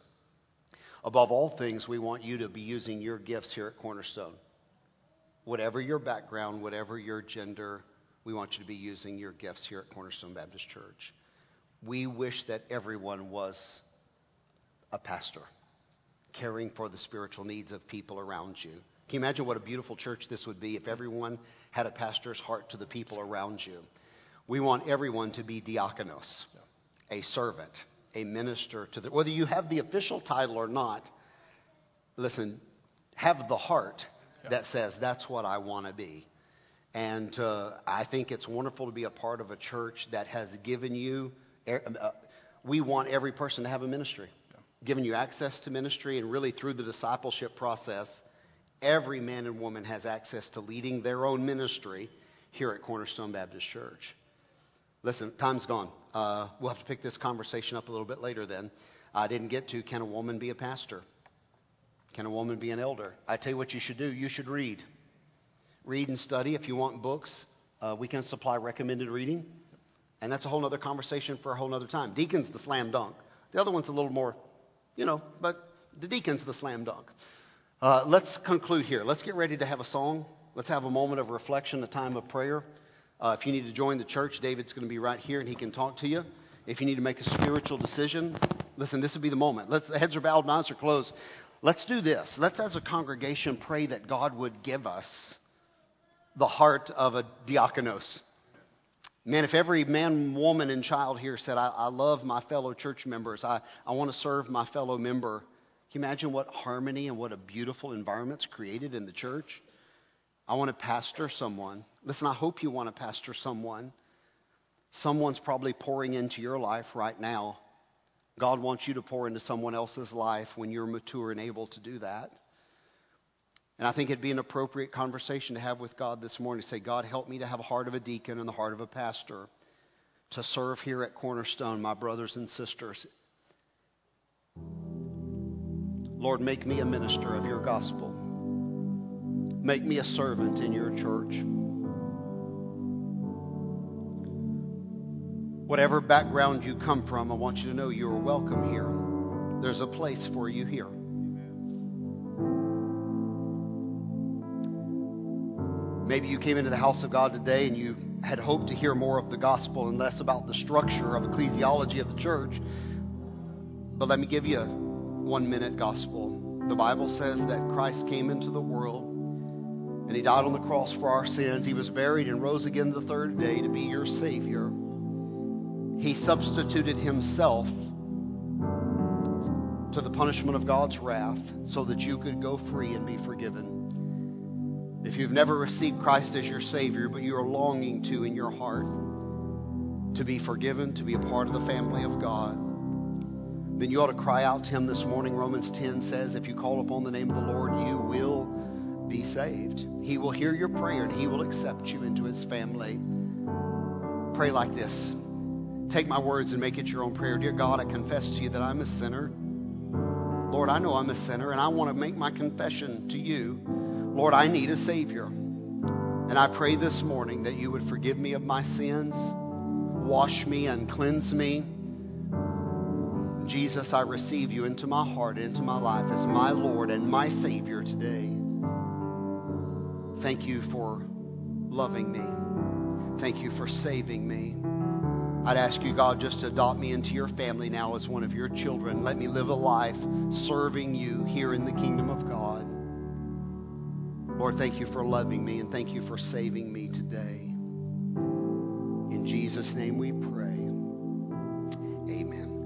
Speaker 1: Above all things, we want you to be using your gifts here at Cornerstone. Whatever your background, whatever your gender, we want you to be using your gifts here at Cornerstone Baptist Church. We wish that everyone was a pastor, caring for the spiritual needs of people around you. Can you imagine what a beautiful church this would be if everyone had a pastor's heart to the people around you? We want everyone to be diakonos, a servant, a minister to the. Whether you have the official title or not, listen, have the heart that says, that's what I want to be. And uh, I think it's wonderful to be a part of a church that has given you, uh, we want every person to have a ministry, given you access to ministry, and really through the discipleship process, every man and woman has access to leading their own ministry here at Cornerstone Baptist Church. Listen, time's gone. Uh, we'll have to pick this conversation up a little bit later then. I didn't get to can a woman be a pastor? Can a woman be an elder? I tell you what you should do. You should read. Read and study. If you want books, uh, we can supply recommended reading. And that's a whole other conversation for a whole other time. Deacon's the slam dunk. The other one's a little more, you know, but the deacon's the slam dunk. Uh, let's conclude here. Let's get ready to have a song. Let's have a moment of reflection, a time of prayer. Uh, if you need to join the church, David's going to be right here and he can talk to you. If you need to make a spiritual decision, listen, this would be the moment. Let's, the heads are bowed and eyes are closed. Let's do this. Let's, as a congregation, pray that God would give us the heart of a diakonos. Man, if every man, woman, and child here said, I, I love my fellow church members, I, I want to serve my fellow member, can you imagine what harmony and what a beautiful environment's created in the church? I want to pastor someone. Listen, I hope you want to pastor someone. Someone's probably pouring into your life right now God wants you to pour into someone else's life when you're mature and able to do that. And I think it'd be an appropriate conversation to have with God this morning say, God, help me to have a heart of a deacon and the heart of a pastor to serve here at Cornerstone, my brothers and sisters. Lord, make me a minister of your gospel. Make me a servant in your church. Whatever background you come from, I want you to know you are welcome here. There's a place for you here. Maybe you came into the house of God today and you had hoped to hear more of the gospel and less about the structure of ecclesiology of the church. But let me give you a one minute gospel. The Bible says that Christ came into the world and he died on the cross for our sins. He was buried and rose again the third day to be your Savior. He substituted himself to the punishment of God's wrath so that you could go free and be forgiven. If you've never received Christ as your Savior, but you are longing to in your heart to be forgiven, to be a part of the family of God, then you ought to cry out to Him this morning. Romans 10 says, If you call upon the name of the Lord, you will be saved. He will hear your prayer and He will accept you into His family. Pray like this take my words and make it your own prayer. Dear God, I confess to you that I'm a sinner. Lord, I know I'm a sinner and I want to make my confession to you. Lord, I need a Savior. And I pray this morning that you would forgive me of my sins, wash me and cleanse me. Jesus, I receive you into my heart, into my life as my Lord and my Savior today. Thank you for loving me. Thank you for saving me. I'd ask you, God, just to adopt me into your family now as one of your children. Let me live a life serving you here in the kingdom of God. Lord, thank you for loving me and thank you for saving me today. In Jesus' name we pray.